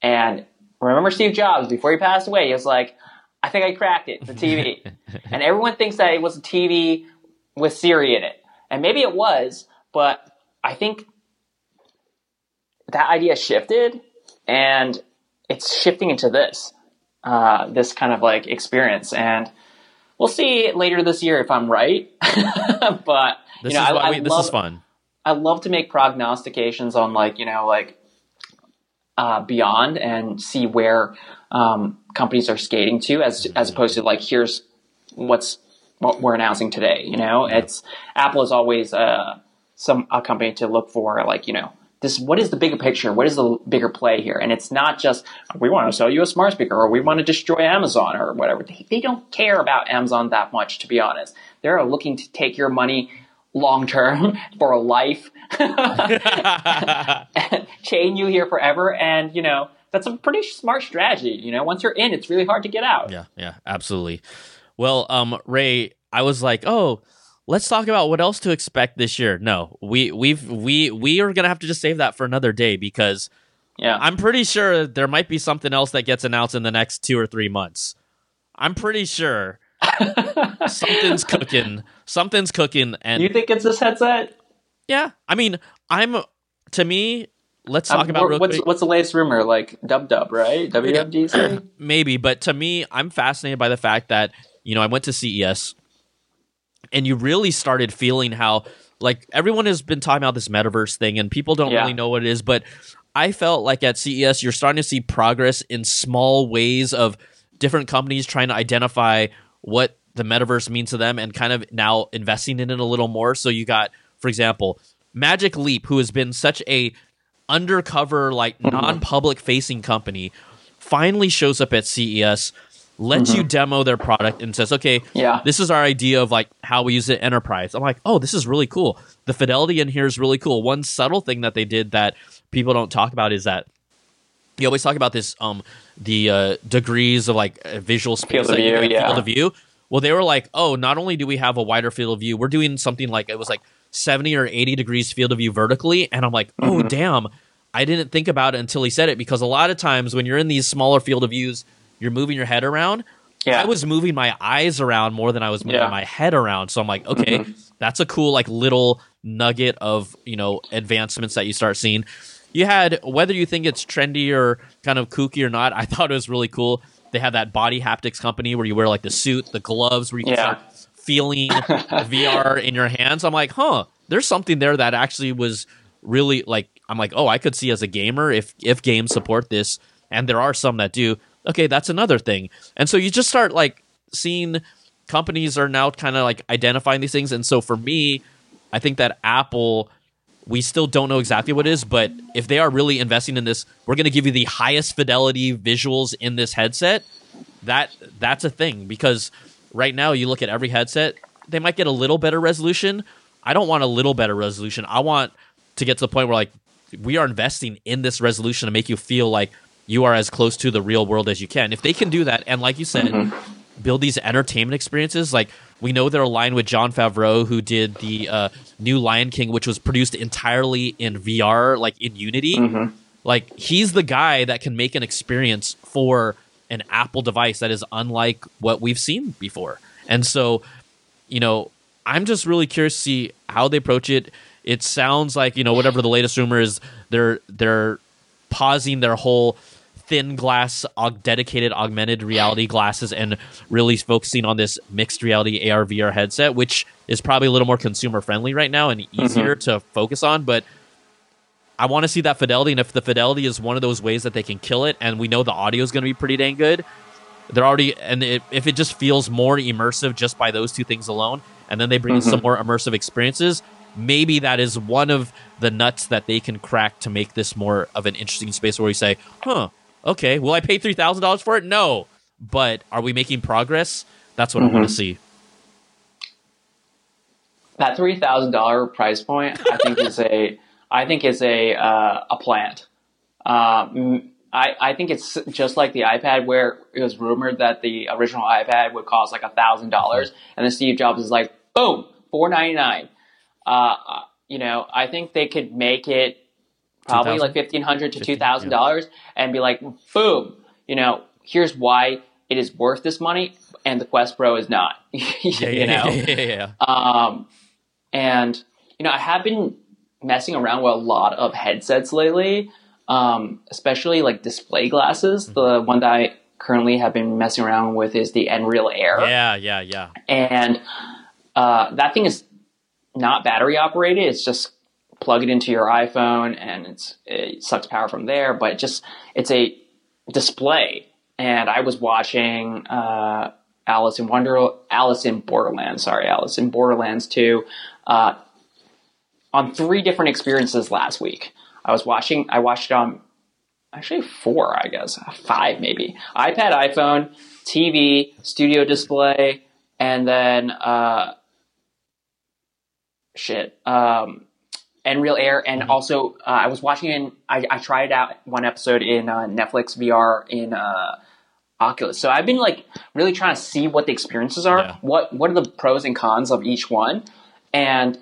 Speaker 2: And remember Steve Jobs before he passed away, he was like, I think I cracked it, the TV. <laughs> and everyone thinks that it was a TV with Siri in it. And maybe it was, but I think that idea shifted and it's shifting into this, uh, this kind of like experience. And we'll see later this year if I'm right. <laughs> but,
Speaker 1: This
Speaker 2: you know, I, I
Speaker 1: we, this
Speaker 2: love,
Speaker 1: is fun.
Speaker 2: I love to make prognostications on like you know like uh, beyond and see where um, companies are skating to as as opposed to like here's what's what we're announcing today. You know, it's Apple is always uh, some a company to look for like you know this what is the bigger picture? What is the bigger play here? And it's not just we want to sell you a smart speaker or we want to destroy amazon or whatever. They, they don't care about amazon that much to be honest. They're looking to take your money long term <laughs> for a life <laughs> <laughs> chain you here forever and you know that's a pretty smart strategy you know once you're in it's really hard to get out
Speaker 1: Yeah, yeah, absolutely. Well, um, Ray, I was like, oh, let's talk about what else to expect this year. No, we we've we we are gonna have to just save that for another day because
Speaker 2: yeah
Speaker 1: I'm pretty sure there might be something else that gets announced in the next two or three months. I'm pretty sure something's <laughs> cooking. Something's cooking, and
Speaker 2: you think it's this headset
Speaker 1: yeah, I mean, I'm to me. Let's talk
Speaker 2: Um,
Speaker 1: about real
Speaker 2: what's,
Speaker 1: quick.
Speaker 2: what's the latest rumor like dub dub right wwdc <clears throat>
Speaker 1: maybe but to me i'm fascinated by the fact that you know i went to ces and you really started feeling how like everyone has been talking about this metaverse thing and people don't
Speaker 2: Yeah.
Speaker 1: really know what it is but i felt like at ces you're starting to see progress in small ways of different companies trying to identify what the metaverse means to them and kind of now investing in it a little more. So you got, for example, Magic Leap, who has been such a undercover, like non-public facing company, finally shows up at CES, lets you demo their product, and says, "Okay,
Speaker 2: Yeah.
Speaker 1: this is our idea of like how we use it enterprise." I'm like, "Oh, this is really cool. The fidelity in here is really cool." One subtle thing that they did that people don't talk about is that you always talk about this um the uh, degrees of like uh, visual space
Speaker 2: Field of view, yeah.
Speaker 1: field of view. Well, they were like, oh, not only do we have a wider field of view, we're doing something like it was like seventy or eighty degrees field of view vertically, and I'm like, oh,
Speaker 2: Mm-hmm.
Speaker 1: damn, I didn't think about it until he said it because a lot of times when you're in these smaller field of views, you're moving your head around.
Speaker 2: Yeah.
Speaker 1: I was moving my eyes around more than I was moving
Speaker 2: Yeah.
Speaker 1: my head around. So I'm like, okay, that's a cool like little nugget of you know advancements that you start seeing. You had whether you think it's trendy or kind of kooky or not. <laughs> I thought it was really cool. They have that body haptics company where you wear like the suit, the gloves, where you can
Speaker 2: Yeah.
Speaker 1: start feeling <laughs> VR in your hands. I'm like, huh, there's something there that actually was really like. I'm like, oh, I could see as a gamer if if games support this, and there are some that do. Okay, that's another thing. And so you just start like seeing companies are now kind of like identifying these things. And so for me, I think that Apple, we still don't know exactly what it is, but if they are really investing in this, we're going to give you the highest fidelity visuals in this headset. That that's a thing because right now you look at every headset, they might get a little better resolution. I don't want a little better resolution. I want to get to the point where like we are investing in this resolution to make you feel like you are as close to the real world as you can. If they can do that, and like you said, mm-hmm. Build these entertainment experiences, like we know they're aligned with Jon Favreau, who did the uh, new Lion King, which was produced entirely in VR, like in Unity. Like he's the guy that can make an experience for an Apple device that is unlike what we've seen before. And so, you know, I'm just really curious to see how they approach it. It sounds like, you know, whatever the latest rumor is, they're they're pausing their whole thin glass aug- dedicated augmented reality glasses and really focusing on this mixed reality AR VR headset, which is probably a little more consumer friendly right now and mm-hmm. easier to focus on. But I want to see that fidelity, and if the fidelity is one of those ways that they can kill it, and we know the audio is going to be pretty dang good, they're already and it, if it just feels more immersive just by those two things alone, and then they bring in some mm-hmm. more immersive experiences, maybe that is one of the nuts that they can crack to make this more of an interesting space where we say, "Huh, okay, will I pay three thousand dollars for it? No, but are we making progress? That's what I want to see."
Speaker 2: that three thousand dollar price point, I think is a, I think is a uh, a plant. Um, I I think it's just like the iPad, where it was rumored that the original iPad would cost like a thousand dollars, and then Steve Jobs is like, boom, four ninety nine. Uh, you know, I think they could make it probably
Speaker 1: 2,000?
Speaker 2: like fifteen hundred to
Speaker 1: 15,
Speaker 2: two thousand dollars, and be like, boom, you know, here's why it is worth this money, and the Quest Pro is not. <laughs>
Speaker 1: Yeah,
Speaker 2: you know.
Speaker 1: yeah, yeah, yeah.
Speaker 2: Um, and you know, I have been messing around with a lot of headsets lately, um, especially like display glasses.
Speaker 1: Mm-hmm.
Speaker 2: The one that I currently have been messing around with is the Nreal Air,
Speaker 1: Yeah, yeah, yeah.
Speaker 2: and uh, that thing is not battery operated. It's just plug it into your iPhone, and it sucks power from there. But just it's a display. And I was watching uh, Alice in Wonder, Alice in Borderlands. Sorry, Alice in Borderlands two, uh, on three different experiences last week. I was watching. I watched it on actually four, I guess five maybe. iPad, iPhone, TV, studio display, and then uh, shit. Um, Nreal Air, and also uh, I was watching in. I, I tried out one episode in uh, Netflix VR in uh, Oculus. So I've been like really trying to see what the experiences are.
Speaker 1: Yeah.
Speaker 2: What what are the pros and cons of each one? And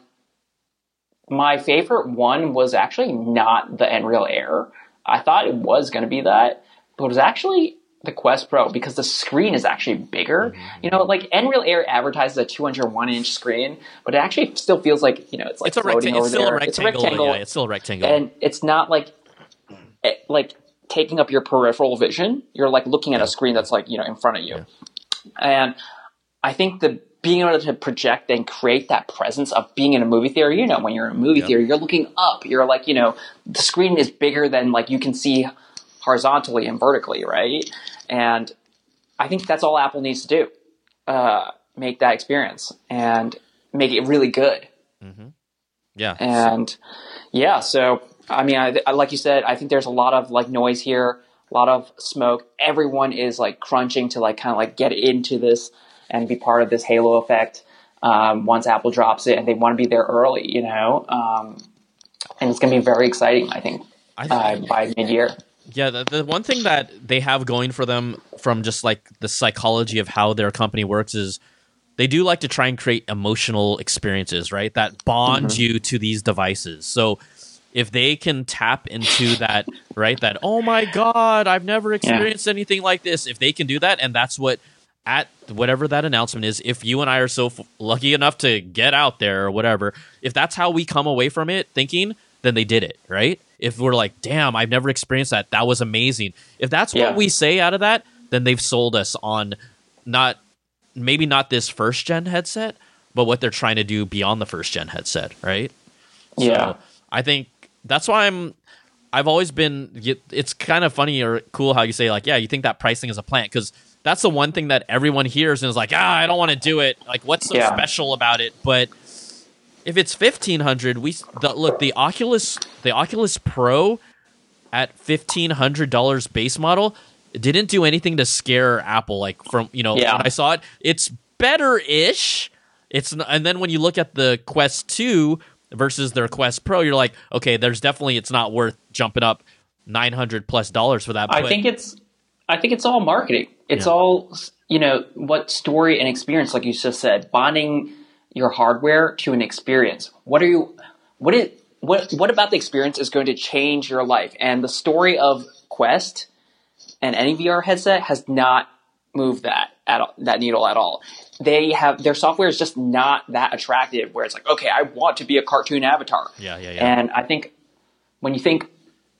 Speaker 2: my favorite one was actually not the Nreal Air. I thought it was going to be that, but it was actually the Quest Pro because the screen is actually bigger. You know, like Nreal Air advertises a 201 inch screen, but it actually still feels like you know it's like
Speaker 1: It's a
Speaker 2: floating
Speaker 1: rectangle.
Speaker 2: over
Speaker 1: It's still
Speaker 2: there.
Speaker 1: a rectangle.
Speaker 2: It's a rectangle,
Speaker 1: Yeah, it's still a rectangle.
Speaker 2: and it's not like eh, like taking up your peripheral vision. You're like looking at a screen that's like you know in front of you, and I think the being able to project and create that presence of being in a movie theater. You know, when you're in a movie theater, you're looking up. You're like you know the screen is bigger than like you can see horizontally and vertically, right? And I think that's all Apple needs to do. Uh, make that experience and make it really good.
Speaker 1: Mm-hmm. Yeah.
Speaker 2: And yeah, so I mean, I, I, like you said, I think there's a lot of like noise here, a lot of smoke. Everyone is like crunching to like kind of like get into this and be part of this halo effect. Um, once Apple drops it, and they want to be there early, you know, um, and it's going to be very exciting. I think, I think uh, by mid year.
Speaker 1: Yeah, the, the one thing that they have going for them from just like the psychology of how their company works is they do like to try and create emotional experiences, right? That bond mm-hmm. you to these devices. So if they can tap into that, right? That oh my god, I've never experienced yeah. anything like this. If they can do that, and that's what at whatever that announcement is, if you and I are so f- lucky enough to get out there or whatever, if that's how we come away from it thinking, then they did it, right? If we're like, damn, I've never experienced that. That was amazing. If that's yeah. what we say out of that, then they've sold us on not maybe not this first gen headset, but what they're trying to do beyond the first gen headset, right?
Speaker 2: Yeah.
Speaker 1: So I think that's why I'm I've always been it's kind of funny or cool how you say like, yeah, you think that pricing is a plant because that's the one thing that everyone hears and is like, ah, I don't want to do it. Like, what's so yeah. special about it? But if it's fifteen hundred, we the, look the Oculus the Oculus Pro at fifteen hundred dollars base model didn't do anything to scare Apple. Like from you know yeah. when I saw it, it's better ish. It's and then when you look at the Quest two versus their Quest Pro, you're like, okay, there's definitely it's not worth jumping up nine hundred plus dollars for that.
Speaker 2: I think it's I think it's all marketing. It's yeah. all you know what story and experience, like you just said, bonding your hardware to an experience. What are you? What it? What what about the experience is going to change your life? And the story of Quest and any VR headset has not moved that at all, that needle at all. They have their software is just not that attractive. Where it's like, okay, I want to be a cartoon avatar.
Speaker 1: Yeah, yeah, yeah.
Speaker 2: And I think when you think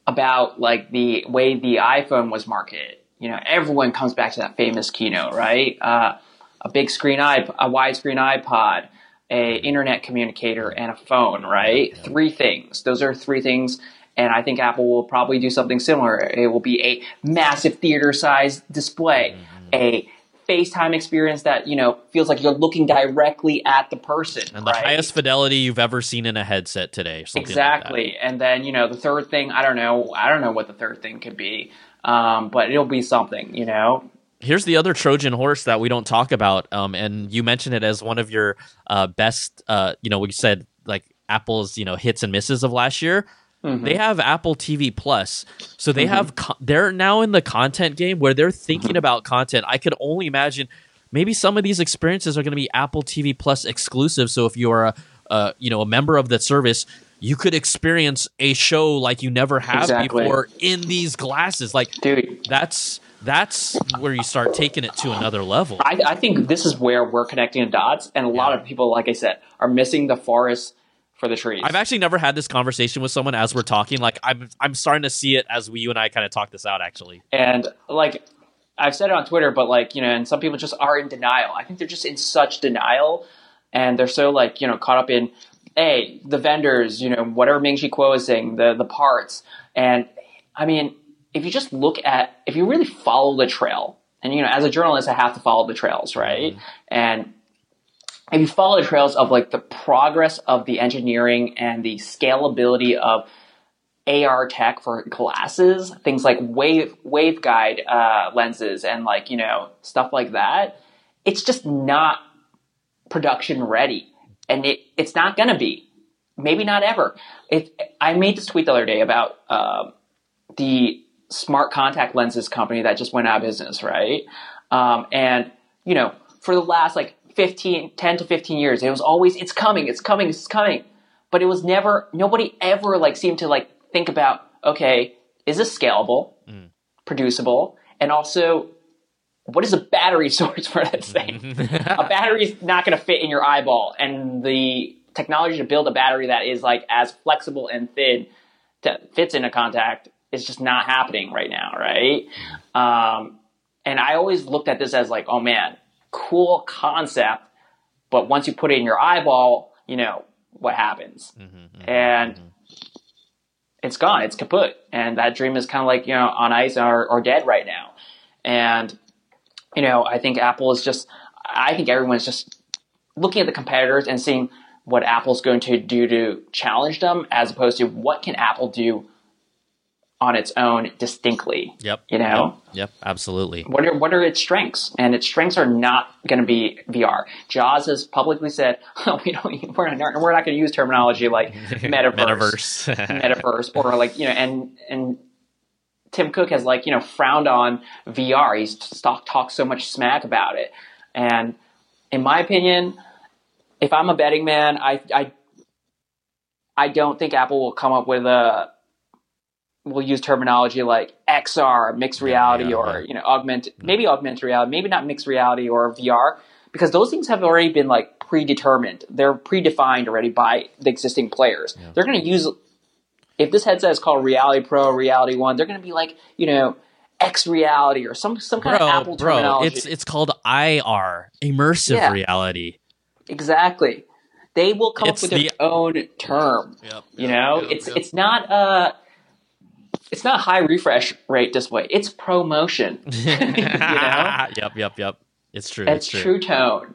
Speaker 2: about like the way the iPhone was marketed, you know, everyone comes back to that famous keynote, right? Uh, a big screen iP- a widescreen iPod, a internet communicator, and a phone, right? Yeah. Three things. Those are three things and I think Apple will probably do something similar. It will be a massive theater sized display, mm-hmm. a FaceTime experience that, you know, feels like you're looking directly at the person.
Speaker 1: And the
Speaker 2: right?
Speaker 1: highest fidelity you've ever seen in a headset today.
Speaker 2: Exactly.
Speaker 1: Like
Speaker 2: and then, you know, the third thing, I don't know, I don't know what the third thing could be. Um, but it'll be something, you know.
Speaker 1: Here's the other Trojan horse that we don't talk about, um, and you mentioned it as one of your uh, best. Uh, you know, we said like Apple's you know hits and misses of last year. Mm-hmm. They have Apple TV Plus, so they mm-hmm. have co- they're now in the content game where they're thinking mm-hmm. about content. I could only imagine maybe some of these experiences are going to be Apple TV Plus exclusive. So if you are a, a you know a member of that service, you could experience a show like you never have exactly. before in these glasses. Like,
Speaker 2: dude,
Speaker 1: that's that's where you start taking it to another level.
Speaker 2: I, I think this is where we're connecting the dots, and a yeah. lot of people, like I said, are missing the forest for the trees.
Speaker 1: I've actually never had this conversation with someone as we're talking. Like I'm I'm starting to see it as we you and I kind of talk this out actually.
Speaker 2: And like I've said it on Twitter, but like, you know, and some people just are in denial. I think they're just in such denial and they're so like, you know, caught up in hey, the vendors, you know, whatever Ming Chi Kuo is saying, the the parts. And I mean, if you just look at if you really follow the trail, and you know, as a journalist I have to follow the trails, right? Mm-hmm. And if you follow the trails of like the progress of the engineering and the scalability of AR tech for glasses, things like wave waveguide uh, lenses and like you know stuff like that, it's just not production ready, and it it's not gonna be, maybe not ever. It I made this tweet the other day about uh, the smart contact lenses company that just went out of business, right? Um, and you know for the last like 15, 10 to 15 years. It was always, it's coming, it's coming, it's coming. But it was never, nobody ever like seemed to like think about, okay, is this scalable, mm. producible, and also what is a battery <laughs> source for that thing? <laughs> a battery is not going to fit in your eyeball, and the technology to build a battery that is like as flexible and thin that fits in a contact is just not happening right now, right? Um, and I always looked at this as like, oh man, cool concept, but once you put it in your eyeball, you know what happens, mm-hmm, mm-hmm, and mm-hmm. it's gone. It's kaput, and that dream is kind of like you know on ice or, or dead right now. And you know, I think Apple is just. I think everyone's just looking at the competitors and seeing what Apple's going to do to challenge them, as opposed to what can Apple do on its own distinctly.
Speaker 1: Yep.
Speaker 2: You know.
Speaker 1: Yep. yep absolutely.
Speaker 2: What are what are its strengths? And its strengths are not going to be VR. Joz has publicly said, oh, <laughs> "We don't. <laughs> We're not. We're not going to use terminology like <laughs> metaverse,
Speaker 1: metaverse,
Speaker 2: metaverse, or like you know." And and Tim Cook has like you know frowned on VR. He's talked talked so much smack about it. And in my opinion, if I'm a betting man, I I I don't think Apple will come up with a we'll use terminology like XR, mixed reality, yeah, or you know, augment, maybe augmented reality, maybe not mixed reality or VR, because those things have already been like predetermined. They're predefined already by the existing players. Yeah. They're going to use if this headset is called Reality Pro, Reality One, they're going to be like you know. X reality or some some kind
Speaker 1: bro,
Speaker 2: of Apple
Speaker 1: bro,
Speaker 2: terminology.
Speaker 1: It's it's called IR, immersive yeah. reality.
Speaker 2: Exactly. They will come it's up with the, their own term.
Speaker 1: Yep,
Speaker 2: you know,
Speaker 1: yep,
Speaker 2: it's it's not uh it's not high refresh rate display. It's ProMotion. <laughs> <laughs> you know?
Speaker 1: Yep, yep, yep. It's true.
Speaker 2: It's,
Speaker 1: it's
Speaker 2: true. True Tone.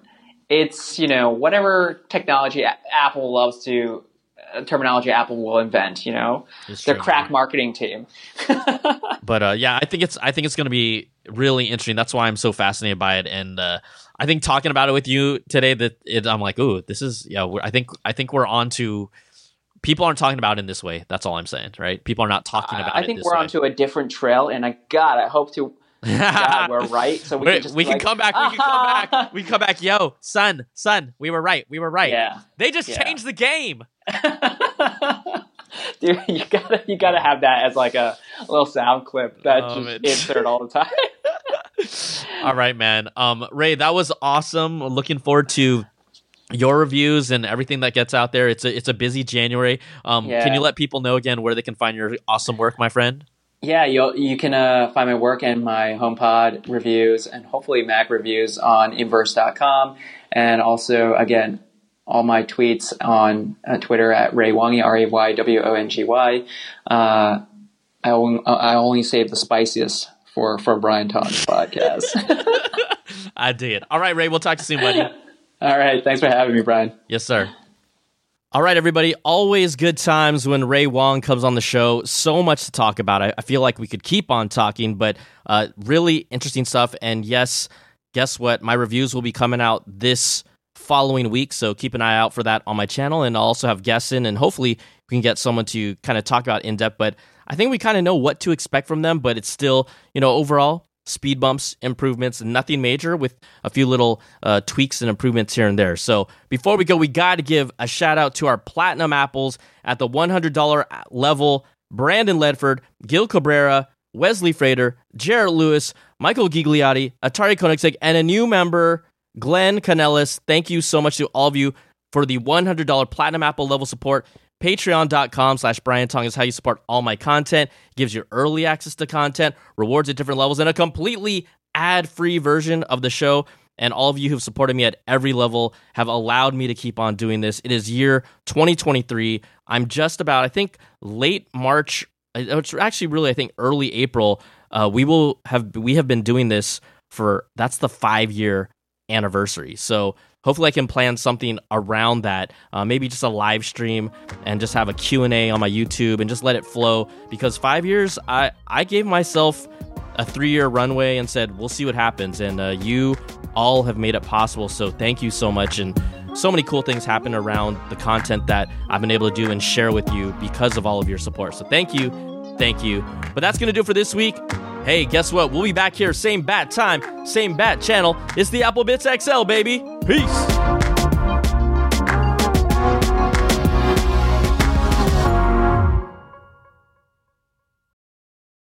Speaker 2: It's you know whatever technology Apple loves to uh, terminology Apple will invent. You know, it's their true, crack man. marketing team. <laughs>
Speaker 1: but uh, yeah, I think it's I think it's going to be really interesting. That's why I'm so fascinated by it, and uh, I think talking about it with you today, that it, I'm like, oh, this is yeah. I think I think we're on to people aren't talking about it in this way. That's all I'm saying, right? People are not talking about
Speaker 2: I, I think we're
Speaker 1: way.
Speaker 2: onto a different trail, and I God, I hope to. God, we're <laughs> right. So we can just
Speaker 1: we can
Speaker 2: like,
Speaker 1: come back. We can come back. <laughs> We can come back. Yo, son, son, we were right. We were right.
Speaker 2: Yeah.
Speaker 1: They just
Speaker 2: yeah.
Speaker 1: changed the game. <laughs>
Speaker 2: Dude, you gotta you gotta have that as like a little sound clip that oh, just insert all the time.
Speaker 1: all right, man. Um, Ray, that was awesome. Looking forward to your reviews and everything that gets out there. It's a it's a busy January. Um, yeah. Can you let people know again where they can find your awesome work, my friend?
Speaker 2: Yeah, you you can uh, find my work and my HomePod reviews and hopefully Mac reviews on inverse.com. And also, again, all my tweets on uh, Twitter at Ray Wongy, R A Y W O N G Y. Uh, I only, I only save the spiciest for, for Brian Tong's <laughs> podcast.
Speaker 1: I did. All right, Ray, we'll talk to you soon, buddy. <laughs>
Speaker 2: All right. Thanks for having me, Brian.
Speaker 1: Yes, sir. All right, everybody. Always good times when Ray Wong comes on the show. So much to talk about. I, I feel like we could keep on talking, but uh, really interesting stuff. And yes, guess what? My reviews will be coming out this following week. So keep an eye out for that on my channel. And I'll also have guests in, and hopefully we can get someone to kind of talk about in depth. But I think we kind of know what to expect from them, but it's still, you know, overall speed bumps, improvements, nothing major with a few little uh, tweaks and improvements here and there. So before we go, we got to give a shout out to our platinum apples at the $100 level Brandon Ledford, Gil Cabrera, Wesley Frater, Jarrett Lewis, Michael Gigliotti, Atari Koenigsegg, and a new member, Glenn Canellis. Thank you so much to all of you for the $100 platinum apple level support. Patreon.com slash Brian Tong is how you support all my content. It gives you early access to content, rewards at different levels, and a completely ad-free version of the show. And all of you who've supported me at every level have allowed me to keep on doing this. It is year 2023. I'm just about, I think, late March. Uh, it's actually really, I think, early April. Uh, we will have we have been doing this for that's the five year anniversary. So hopefully I can plan something around that. Uh, maybe just a live stream and just have a Q&A on my YouTube and just let it flow because 5 years I I gave myself a 3-year runway and said we'll see what happens and uh, you all have made it possible so thank you so much and so many cool things happen around the content that I've been able to do and share with you because of all of your support. So thank you. Thank you. But that's going to do it for this week. Hey, guess what? We'll be back here, same bat time, same bat channel. It's the Apple Bytes XL, baby. Peace.